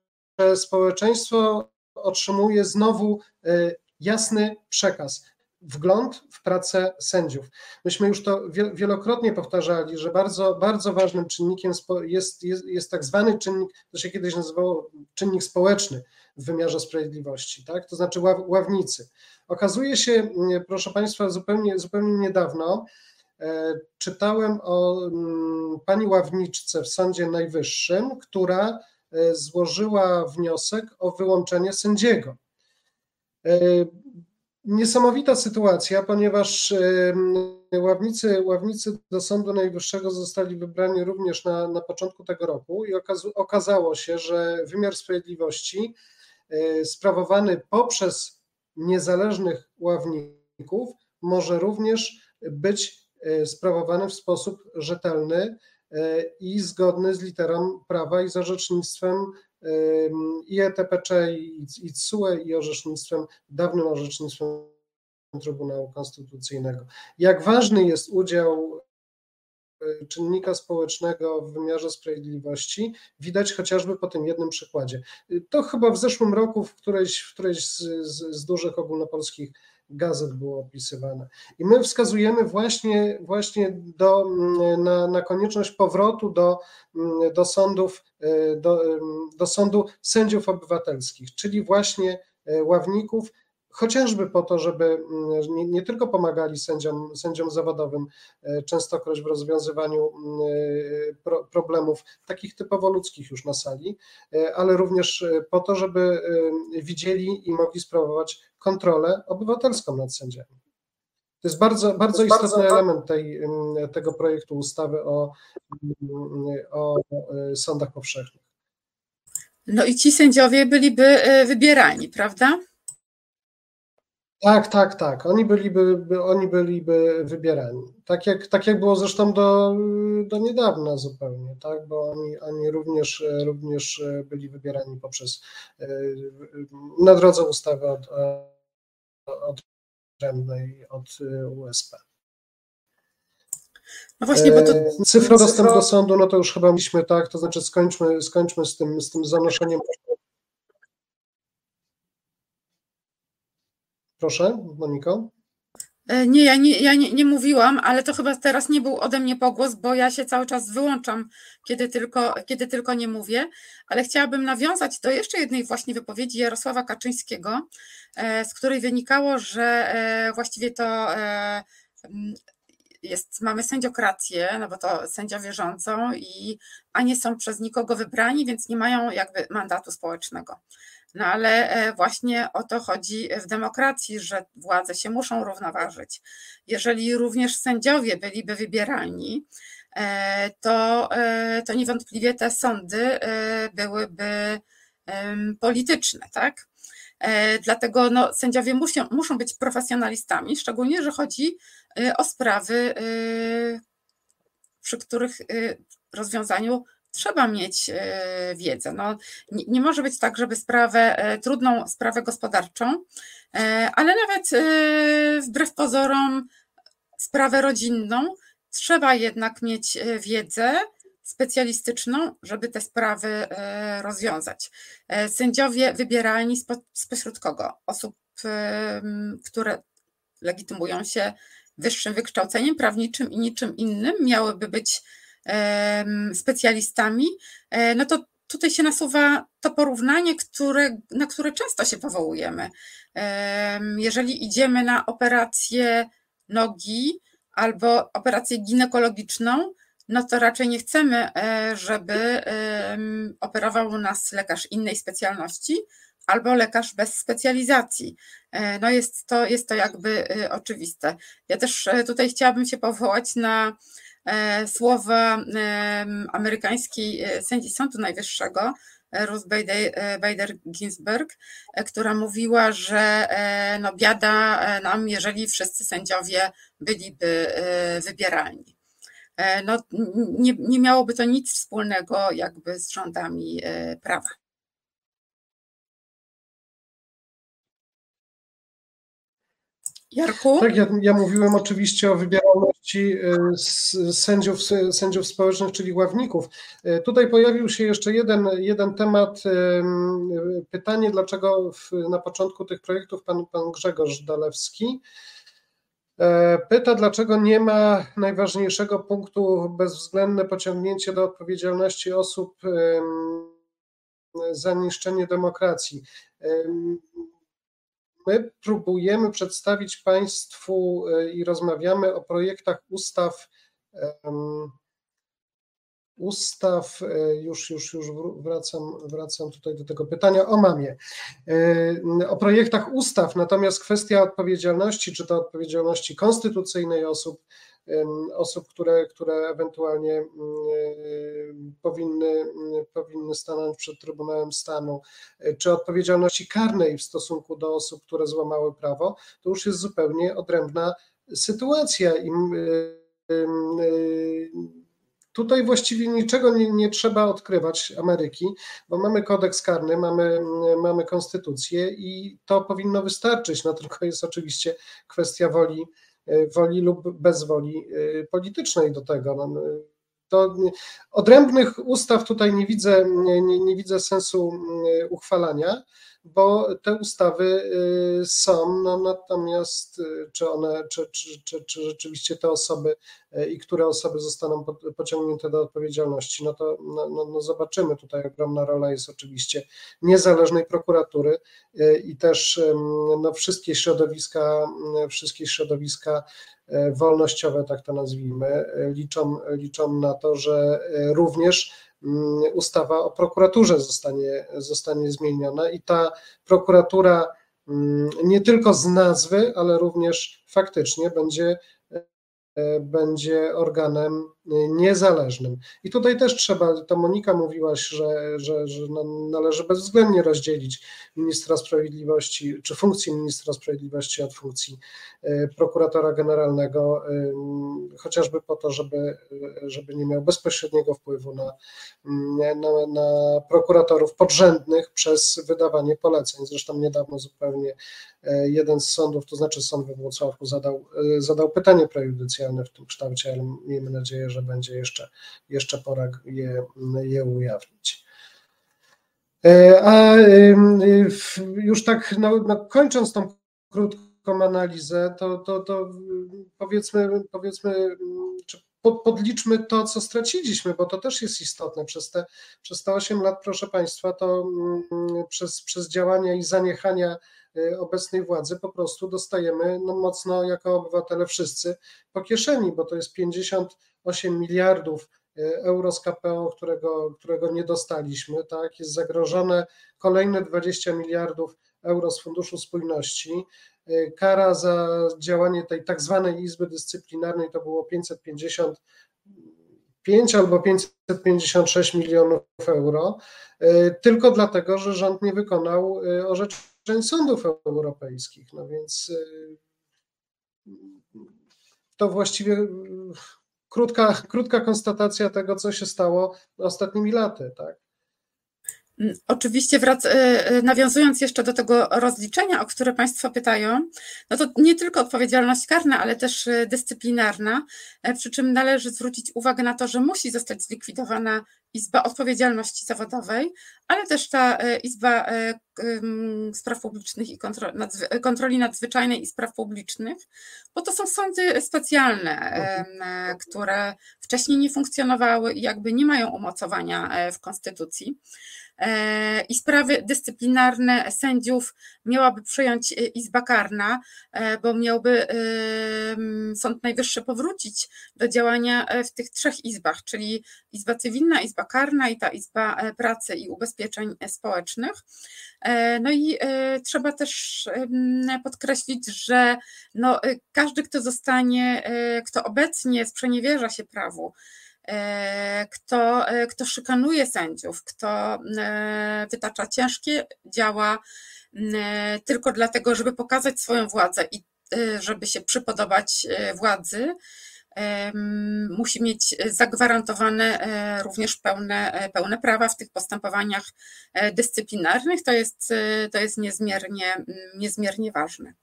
społeczeństwo otrzymuje znowu e, jasny przekaz, wgląd w pracę sędziów. Myśmy już to wielokrotnie powtarzali, że bardzo, bardzo ważnym czynnikiem jest, jest, jest tak zwany czynnik, to się kiedyś nazywało czynnik społeczny w wymiarze sprawiedliwości, tak? to znaczy ław, ławnicy. Okazuje się, proszę Państwa, zupełnie, zupełnie niedawno e, czytałem o pani ławniczce w Sądzie Najwyższym, która złożyła wniosek o wyłączenie sędziego. E, niesamowita sytuacja, ponieważ e, ławnicy, ławnicy do Sądu Najwyższego zostali wybrani również na, na początku tego roku i okazało się, że wymiar sprawiedliwości sprawowany poprzez niezależnych ławników może również być sprawowany w sposób rzetelny, i zgodny z literą prawa i z orzecznictwem i ETPC, i, CUE, i orzecznictwem, dawnym orzecznictwem Trybunału Konstytucyjnego. Jak ważny jest udział e, czynnika społecznego w wymiarze sprawiedliwości, widać chociażby po tym jednym przykładzie. To chyba w zeszłym roku w którejś, w którejś z, z, z dużych ogólnopolskich gazet było opisywane. I my wskazujemy właśnie, właśnie do, na, na konieczność powrotu do, do sądów, do, do sądu sędziów obywatelskich, czyli właśnie ławników, chociażby po to, żeby mm, nie, nie, tylko pomagali sędziom, sędziom zawodowym, e, częstokroć w rozwiązywaniu e, pro, problemów takich typowo ludzkich już na sali, e, ale również po to, żeby widzieli i mogli sprawować kontrolę obywatelską nad sędziami. To jest bardzo, bardzo jest istotny bardzo... element tej, mm, tego projektu ustawy o, o sądach powszechnych. No i ci sędziowie byliby wybierani, prawda? Tak, tak, tak. Oni byliby, by, oni byliby wybierani. Tak jak, tak jak było zresztą do, do niedawna zupełnie, tak? bo oni, oni również, również byli wybierani poprzez na drodze ustawy od, od od USP. No właśnie, bo to... Cyfro dostęp do sądu, no to już chyba mieliśmy tak, to znaczy skończmy, skończmy z tym, z tym zanoszeniem Proszę, Moniko. E, nie, ja, nie, ja nie, nie, mówiłam, ale to chyba teraz nie był ode mnie pogłos, bo ja się cały czas wyłączam, kiedy tylko, kiedy tylko nie mówię, ale chciałabym nawiązać do jeszcze jednej właśnie wypowiedzi Jarosława Kaczyńskiego, e, z której wynikało, że e, właściwie to jest, mamy sędziokrację, no bo to sędziowie rządzą i a nie są przez nikogo wybrani, więc nie mają jakby mandatu społecznego. No ale e, właśnie o to chodzi w demokracji, że władze się muszą równoważyć. Jeżeli również sędziowie byliby wybierani, e, to, e, to niewątpliwie te sądy byłyby polityczne, tak? Dlatego no, sędziowie muszą, muszą być profesjonalistami, szczególnie, że chodzi o sprawy, przy których rozwiązaniu trzeba mieć e, wiedzę. No, nie, nie, może być tak, żeby sprawę, e, trudną sprawę gospodarczą, e, ale nawet wbrew pozorom sprawę rodzinną, trzeba jednak mieć wiedzę specjalistyczną, żeby te sprawy rozwiązać. Sędziowie wybierani spośród kogo? Osób, które legitymują się wyższym wykształceniem prawniczym i niczym innym, miałyby być specjalistami, e, no to tutaj się nasuwa to porównanie, które, na które często się powołujemy. Jeżeli idziemy na operację nogi albo operację ginekologiczną, no to raczej nie chcemy, e, żeby operował nas lekarz innej specjalności albo lekarz bez specjalizacji. E, no jest to, jest to jakby oczywiste. Ja też tutaj chciałabym się powołać na słowa amerykańskiej e, sędzi Sądu Najwyższego, e, Ruth Bader Ginsburg, która mówiła, że no biada nam, jeżeli wszyscy sędziowie byliby wybieralni. No, nie, nie miałoby to nic wspólnego jakby z rządami prawa. Jarku? Tak, ja, ja mówiłem oczywiście o wybieralności y, sędziów, sędziów społecznych, czyli ławników. Y, tutaj pojawił się jeszcze jeden, jeden temat, y, pytanie, dlaczego w, na początku tych projektów pan, pan Grzegorz Dalewski pyta, dlaczego nie ma najważniejszego punktu bezwzględne pociągnięcie do odpowiedzialności osób za niszczenie demokracji. My próbujemy przedstawić Państwu e, i rozmawiamy o projektach ustaw, ustaw, e, już, już, już wracam, wracam tutaj do tego pytania o mamie, e, o projektach ustaw, natomiast kwestia odpowiedzialności, czy to odpowiedzialności konstytucyjnej osób, osób, które, które ewentualnie powinny, powinny stanąć przed Trybunałem Stanu, czy odpowiedzialności karnej w stosunku do osób, które złamały prawo, to już jest zupełnie odrębna sytuacja. I Tutaj właściwie niczego nie, nie, trzeba odkrywać Ameryki, bo mamy kodeks karny, mamy, mamy konstytucję i to powinno wystarczyć. No tylko jest oczywiście kwestia woli woli lub bez woli e, politycznej do tego. No, to odrębnych ustaw tutaj nie widzę, nie, nie widzę sensu uchwalania. Bo te ustawy są, no, natomiast czy one, czy, czy, czy, czy rzeczywiście te osoby i które osoby zostaną pociągnięte do odpowiedzialności, no to no, no, no zobaczymy. Tutaj ogromna rola jest oczywiście niezależnej prokuratury i też no, wszystkie środowiska, wszystkie środowiska wolnościowe, tak to nazwijmy, liczą, liczą na to, że również ustawa o prokuraturze zostanie, zostanie zmieniona i ta prokuratura mm, nie tylko z nazwy, ale również faktycznie będzie będzie organem niezależnym. I tutaj też trzeba, to Monika mówiłaś, że, że, że należy bezwzględnie rozdzielić ministra sprawiedliwości, czy funkcję ministra sprawiedliwości od funkcji e, prokuratora generalnego, e, chociażby po to, żeby, żeby nie miał bezpośredniego wpływu na, na, na prokuratorów podrzędnych przez wydawanie poleceń. Zresztą niedawno zupełnie jeden z sądów, to znaczy sąd we Włocławku, zadał, zadał pytanie prejudycjalne w tym kształcie, ale miejmy nadzieję, że będzie jeszcze, jeszcze pora je, je ujawnić. E, a już tak no, no kończąc tą krótką analizę, to, to, to powiedzmy, powiedzmy, czy podliczmy to, co straciliśmy, bo to też jest istotne. Przez te, przez te 8 lat, proszę Państwa, to mm, przez, przez działania i zaniechania e, obecnej władzy po prostu dostajemy no, mocno jako obywatele wszyscy po kieszeni, bo to jest 58 miliardów e, euro z KPO, którego, którego nie dostaliśmy, tak, jest zagrożone kolejne 20 miliardów euro z Funduszu Spójności. E, kara za działanie tej tak zwanej Izby Dyscyplinarnej to było 555 albo 556 milionów euro, e, tylko dlatego, że rząd nie wykonał orzeczeń sądów europejskich. No więc to właściwie krótka, krótka konstatacja tego, co się stało ostatnimi laty, tak? Mm, oczywiście, wrac- e, e, nawiązując jeszcze do tego rozliczenia, o które Państwo pytają, no to nie tylko odpowiedzialność karna, ale też e, dyscyplinarna, przy czym należy zwrócić uwagę na to, że musi zostać zlikwidowana Izba Odpowiedzialności Zawodowej, ale też ta Izba Spraw Publicznych i Kontroli Nadzwyczajnej i Spraw Publicznych, bo to są sądy specjalne, które wcześniej nie funkcjonowały i jakby nie mają umocowania w Konstytucji. E, i sprawy dyscyplinarne sędziów miałaby przyjąć e, Izba Karna, e, bo miałby Sąd Najwyższy powrócić do działania w tych trzech izbach, czyli Izba Cywilna, Izba Karna i ta Izba Pracy i Ubezpieczeń Społecznych. No i trzeba też podkreślić, że no, każdy, kto zostanie, kto obecnie sprzeniewierza się prawu, kto, e, kto szykanuje sędziów, kto e, wytacza ciężkie działa tylko dlatego, żeby pokazać swoją władzę i żeby się przypodobać władzy, musi mieć zagwarantowane również pełne, pełne prawa w tych postępowaniach dyscyplinarnych. To jest, to jest niezmiernie, niezmiernie ważne.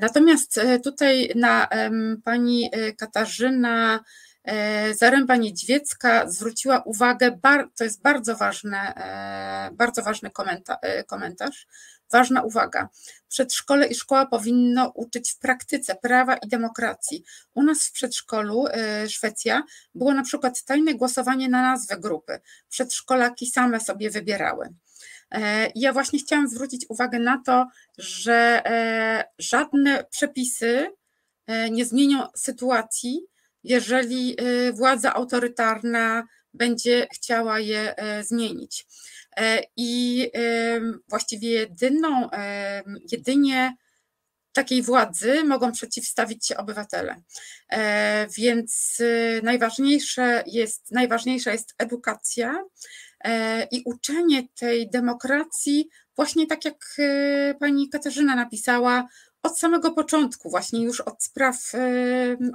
Natomiast tutaj na pani Katarzyna E, Zaręba Niedźwiecka zwróciła uwagę, to jest bardzo, ważne, e, bardzo ważny e, komentarz, ważna uwaga. Przedszkole i szkoła powinno uczyć w praktyce prawa i demokracji. U nas w przedszkolu Szwecja było na przykład tajne głosowanie na nazwę grupy. Przedszkolaki same sobie wybierały. Ja właśnie chciałam zwrócić uwagę na to, że żadne przepisy nie zmienią sytuacji, jeżeli y, władza autorytarna będzie chciała je e, zmienić. E, I właściwie jedyną, jedynie takiej władzy mogą przeciwstawić się obywatele. E, więc y, najważniejsze jest, najważniejsza jest edukacja i uczenie tej demokracji, właśnie tak jak pani Katarzyna napisała, od samego początku, właśnie już od spraw,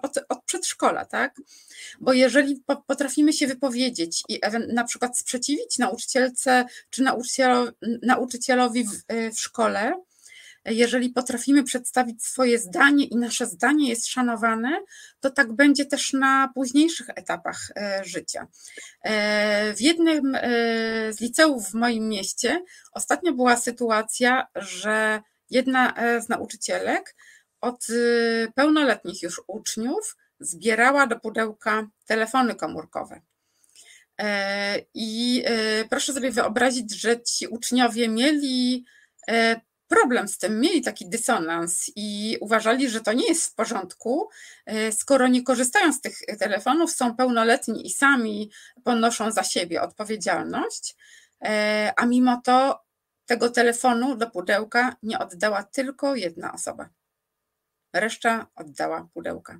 od, od przedszkola, tak? Bo jeżeli potrafimy się wypowiedzieć i na przykład sprzeciwić nauczycielce czy nauczycielowi, w, w szkole, jeżeli potrafimy przedstawić swoje zdanie i nasze zdanie jest szanowane, to tak będzie też na późniejszych etapach życia. W jednym z liceów w moim mieście ostatnio była sytuacja, że jedna z nauczycielek od pełnoletnich już uczniów zbierała do pudełka telefony komórkowe. E, I e, proszę sobie wyobrazić, że ci uczniowie mieli e, problem z tym, mieli taki dysonans i uważali, że to nie jest w porządku, skoro nie korzystają z tych telefonów, są pełnoletni i sami ponoszą za siebie odpowiedzialność, a mimo to tego telefonu do pudełka nie oddała tylko jedna osoba reszta oddała pudełka.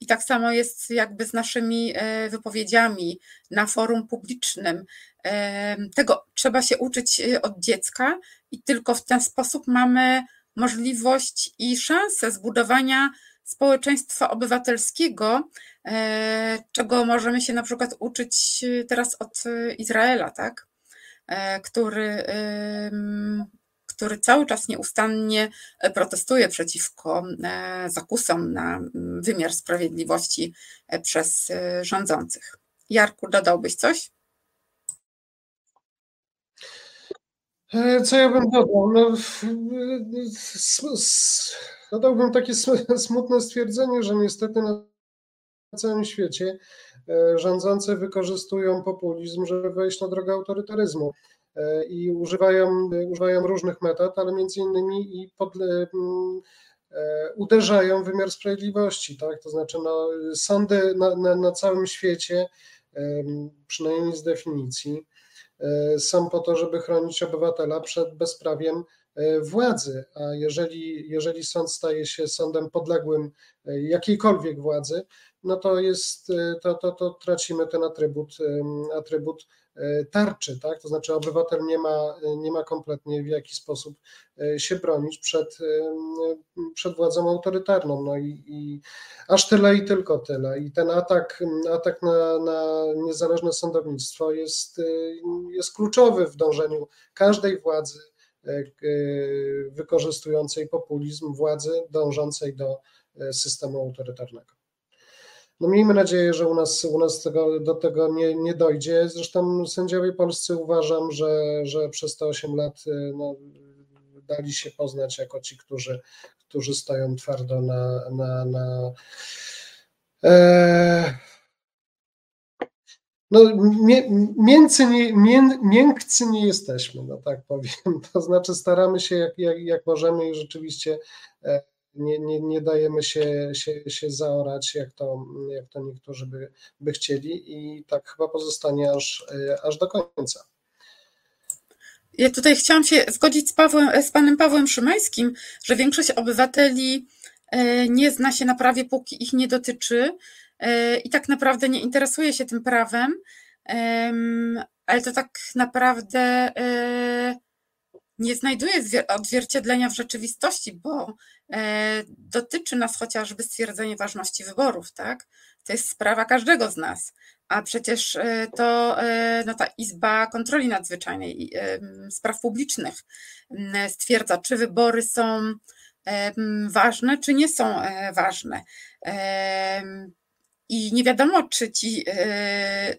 I tak samo jest jakby z naszymi e, wypowiedziami na forum publicznym. E, tego trzeba się uczyć e, od dziecka i tylko w ten sposób mamy możliwość i szansę zbudowania społeczeństwa obywatelskiego, czego możemy się na przykład uczyć teraz od Izraela, tak? Który który cały czas nieustannie e, protestuje przeciwko e, zakusom na mm, wymiar sprawiedliwości e, przez rządzących. Jarku, dodałbyś coś? Co ja bym dodał? No, dodałbym takie smutne stwierdzenie, że niestety na całym świecie rządzący wykorzystują populizm, żeby wejść na drogę autorytaryzmu. E, i używają, używają różnych metod, ale między innymi i pod, e, e, uderzają w wymiar sprawiedliwości, tak? To znaczy no, sądy na, na, na całym świecie, przynajmniej z definicji, są po to, żeby chronić obywatela przed bezprawiem władzy, a jeżeli, jeżeli sąd staje się sądem podległym jakiejkolwiek władzy, no to jest, to, to, to tracimy ten atrybut, atrybut E, tarczy, tak? To znaczy obywatel nie ma, nie ma kompletnie w jaki sposób e, się bronić przed, e, przed władzą autorytarną. No i, i aż tyle i tylko tyle. I ten atak, atak na, na niezależne sądownictwo jest, jest kluczowy w dążeniu każdej władzy wykorzystującej populizm, władzy dążącej do systemu autorytarnego. No miejmy nadzieję, że u nas, u nas tego, do tego nie, nie dojdzie. Zresztą sędziowie polscy uważam, że, że przez te 8 lat y, no, dali się poznać jako ci, którzy, którzy stoją twardo na. na, na e, no, miękcy nie, mię, miękcy nie jesteśmy, no tak powiem. To znaczy staramy się jak, jak, jak możemy i rzeczywiście e, nie, nie, nie dajemy się, się, się zaorać, jak to, jak to niektórzy by, by chcieli i tak chyba pozostanie aż, aż do końca. Ja tutaj chciałam się zgodzić z, Pawłem, z panem Pawłem Szymańskim, że większość obywateli e, nie zna się na prawie, póki ich nie dotyczy e, i tak naprawdę nie interesuje się tym prawem, ale to tak naprawdę e, nie znajduje odzwierciedlenia w rzeczywistości, bo e, dotyczy nas chociażby stwierdzenie ważności wyborów, tak? To jest sprawa każdego z nas. A przecież e, to e, no, ta Izba Kontroli Nadzwyczajnej Spraw Publicznych stwierdza, czy wybory są ważne, czy nie są ważne. I nie wiadomo, czy ci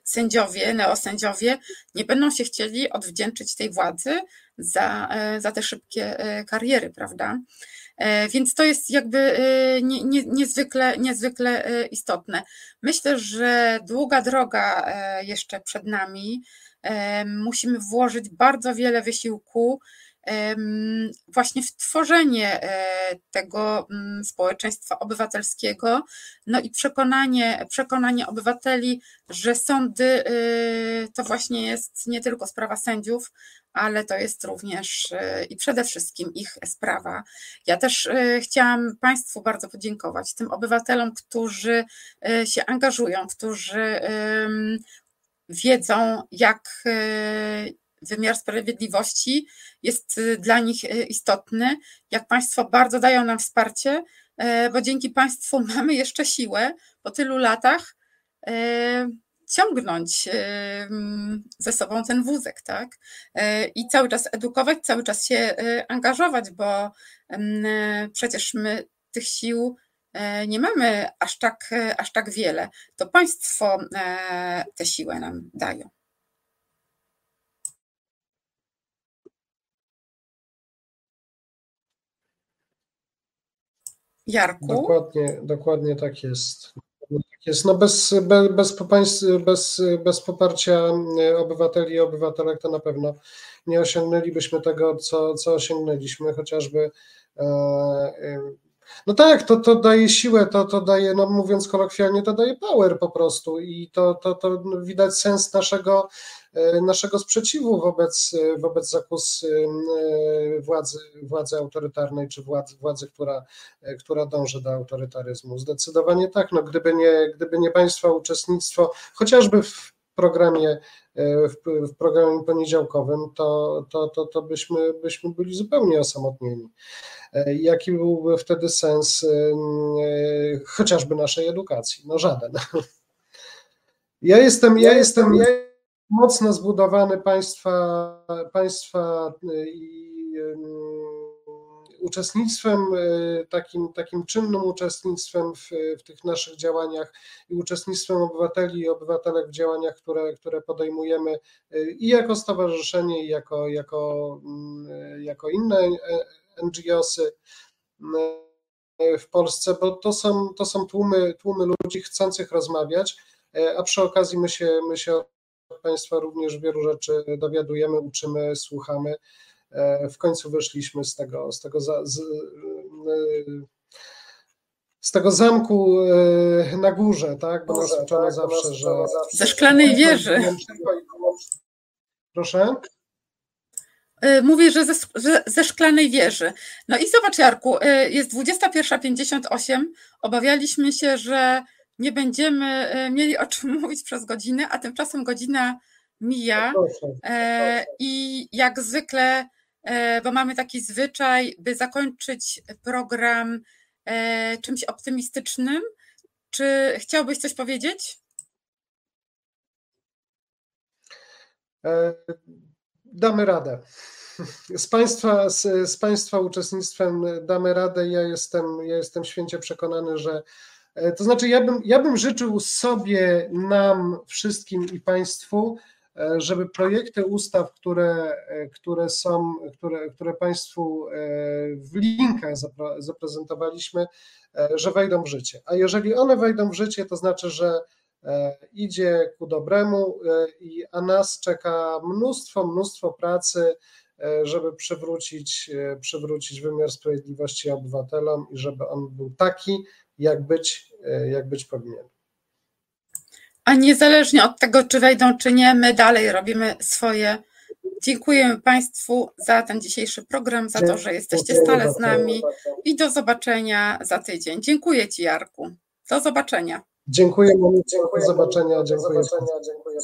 sędziowie, neosędziowie nie będą się chcieli odwdzięczyć tej władzy za, e, za te szybkie e, kariery, prawda? E, więc to jest jakby nie, nie, niezwykle, niezwykle istotne. Myślę, że długa droga jeszcze przed nami. Musimy włożyć bardzo wiele wysiłku właśnie w tworzenie tego społeczeństwa obywatelskiego, no i przekonanie, przekonanie obywateli, że sądy to właśnie jest nie tylko sprawa sędziów, ale to jest również e, i przede wszystkim ich sprawa. Ja też e, chciałam Państwu bardzo podziękować, tym obywatelom, którzy e, się angażują, którzy wiedzą, jak wymiar sprawiedliwości jest dla nich istotny, jak Państwo bardzo dają nam wsparcie, bo dzięki Państwu mamy jeszcze siłę po tylu latach ciągnąć ze sobą ten wózek, tak? I cały czas edukować, cały czas się angażować, bo przecież my tych sił nie mamy aż tak, aż tak wiele. To państwo te siłę nam dają. Jarku? Dokładnie, dokładnie tak jest. Jest. No bez, bez, bez, bez, bez poparcia obywateli i obywatelek to na pewno nie osiągnęlibyśmy tego, co, co osiągnęliśmy, chociażby e, e, no tak, to, to daje siłę, to, to daje, no mówiąc kolokwialnie, to daje power po prostu i to, to, to widać sens naszego, naszego sprzeciwu wobec, wobec zakus e, władzy, władzy autorytarnej czy władzy, władzy która, e, która dąży do autorytaryzmu. Zdecydowanie tak, no gdyby nie, gdyby nie Państwa uczestnictwo, chociażby w programie w, programie poniedziałkowym, to, to, to, to byśmy, byśmy byli zupełnie osamotnieni. E, jaki byłby wtedy sens e, chociażby naszej edukacji? No żaden. Ja jestem, ja jestem, ja mocno zbudowany państwa, państwa e, i uczestnictwem, takim, takim czynnym uczestnictwem w, w tych naszych działaniach i uczestnictwem obywateli i obywatelek w działaniach, które, które podejmujemy i jako stowarzyszenie, i jako, jako, jako inne NGOsy w Polsce, bo to są, to są tłumy, tłumy ludzi chcących rozmawiać, a przy okazji my się, my się Państwa również wielu rzeczy dowiadujemy, uczymy, słuchamy. E, w końcu wyszliśmy z tego, z tego za, z, z tego zamku na górze, tak? Bo nas uczono tak, zawsze, że. Ze szklanej wieży. Proszę. Mówię, że ze, że ze, szklanej wieży. No i zobacz, Jarku, jest 21.58. Obawialiśmy się, że będziemy y, mieli o czym mówić przez godzinę, a tymczasem godzina mija. I jak zwykle, bo mamy taki zwyczaj, by zakończyć program czymś optymistycznym. Czy chciałbyś coś powiedzieć? E, damy radę. Z Państwa, z, z Państwa uczestnictwem damy radę. Ja jestem, ja jestem święcie przekonany, że e, to znaczy, ja bym, ja bym życzył sobie, nam, wszystkim i Państwu, e, żeby projekty ustaw, które, e, które są, które, które Państwu w linkach zaprezentowaliśmy, że wejdą w życie. A jeżeli one wejdą w życie, to znaczy, że E, idzie ku dobremu, e, a nas czeka mnóstwo, mnóstwo pracy, e, żeby przywrócić, przywrócić wymiar sprawiedliwości obywatelom i żeby on był taki, jak być, jak być powinien. A niezależnie od tego, czy wejdą, czy nie, my dalej robimy swoje. Dziękujemy Państwu za ten dzisiejszy program, za to, że jesteście stale z nami i do zobaczenia za tydzień. Dziękuję Ci, Jarku. Do zobaczenia. Dziękuję, Monique. Do zobaczenia. Dziękuję. Do zobaczenia. Dziękuję.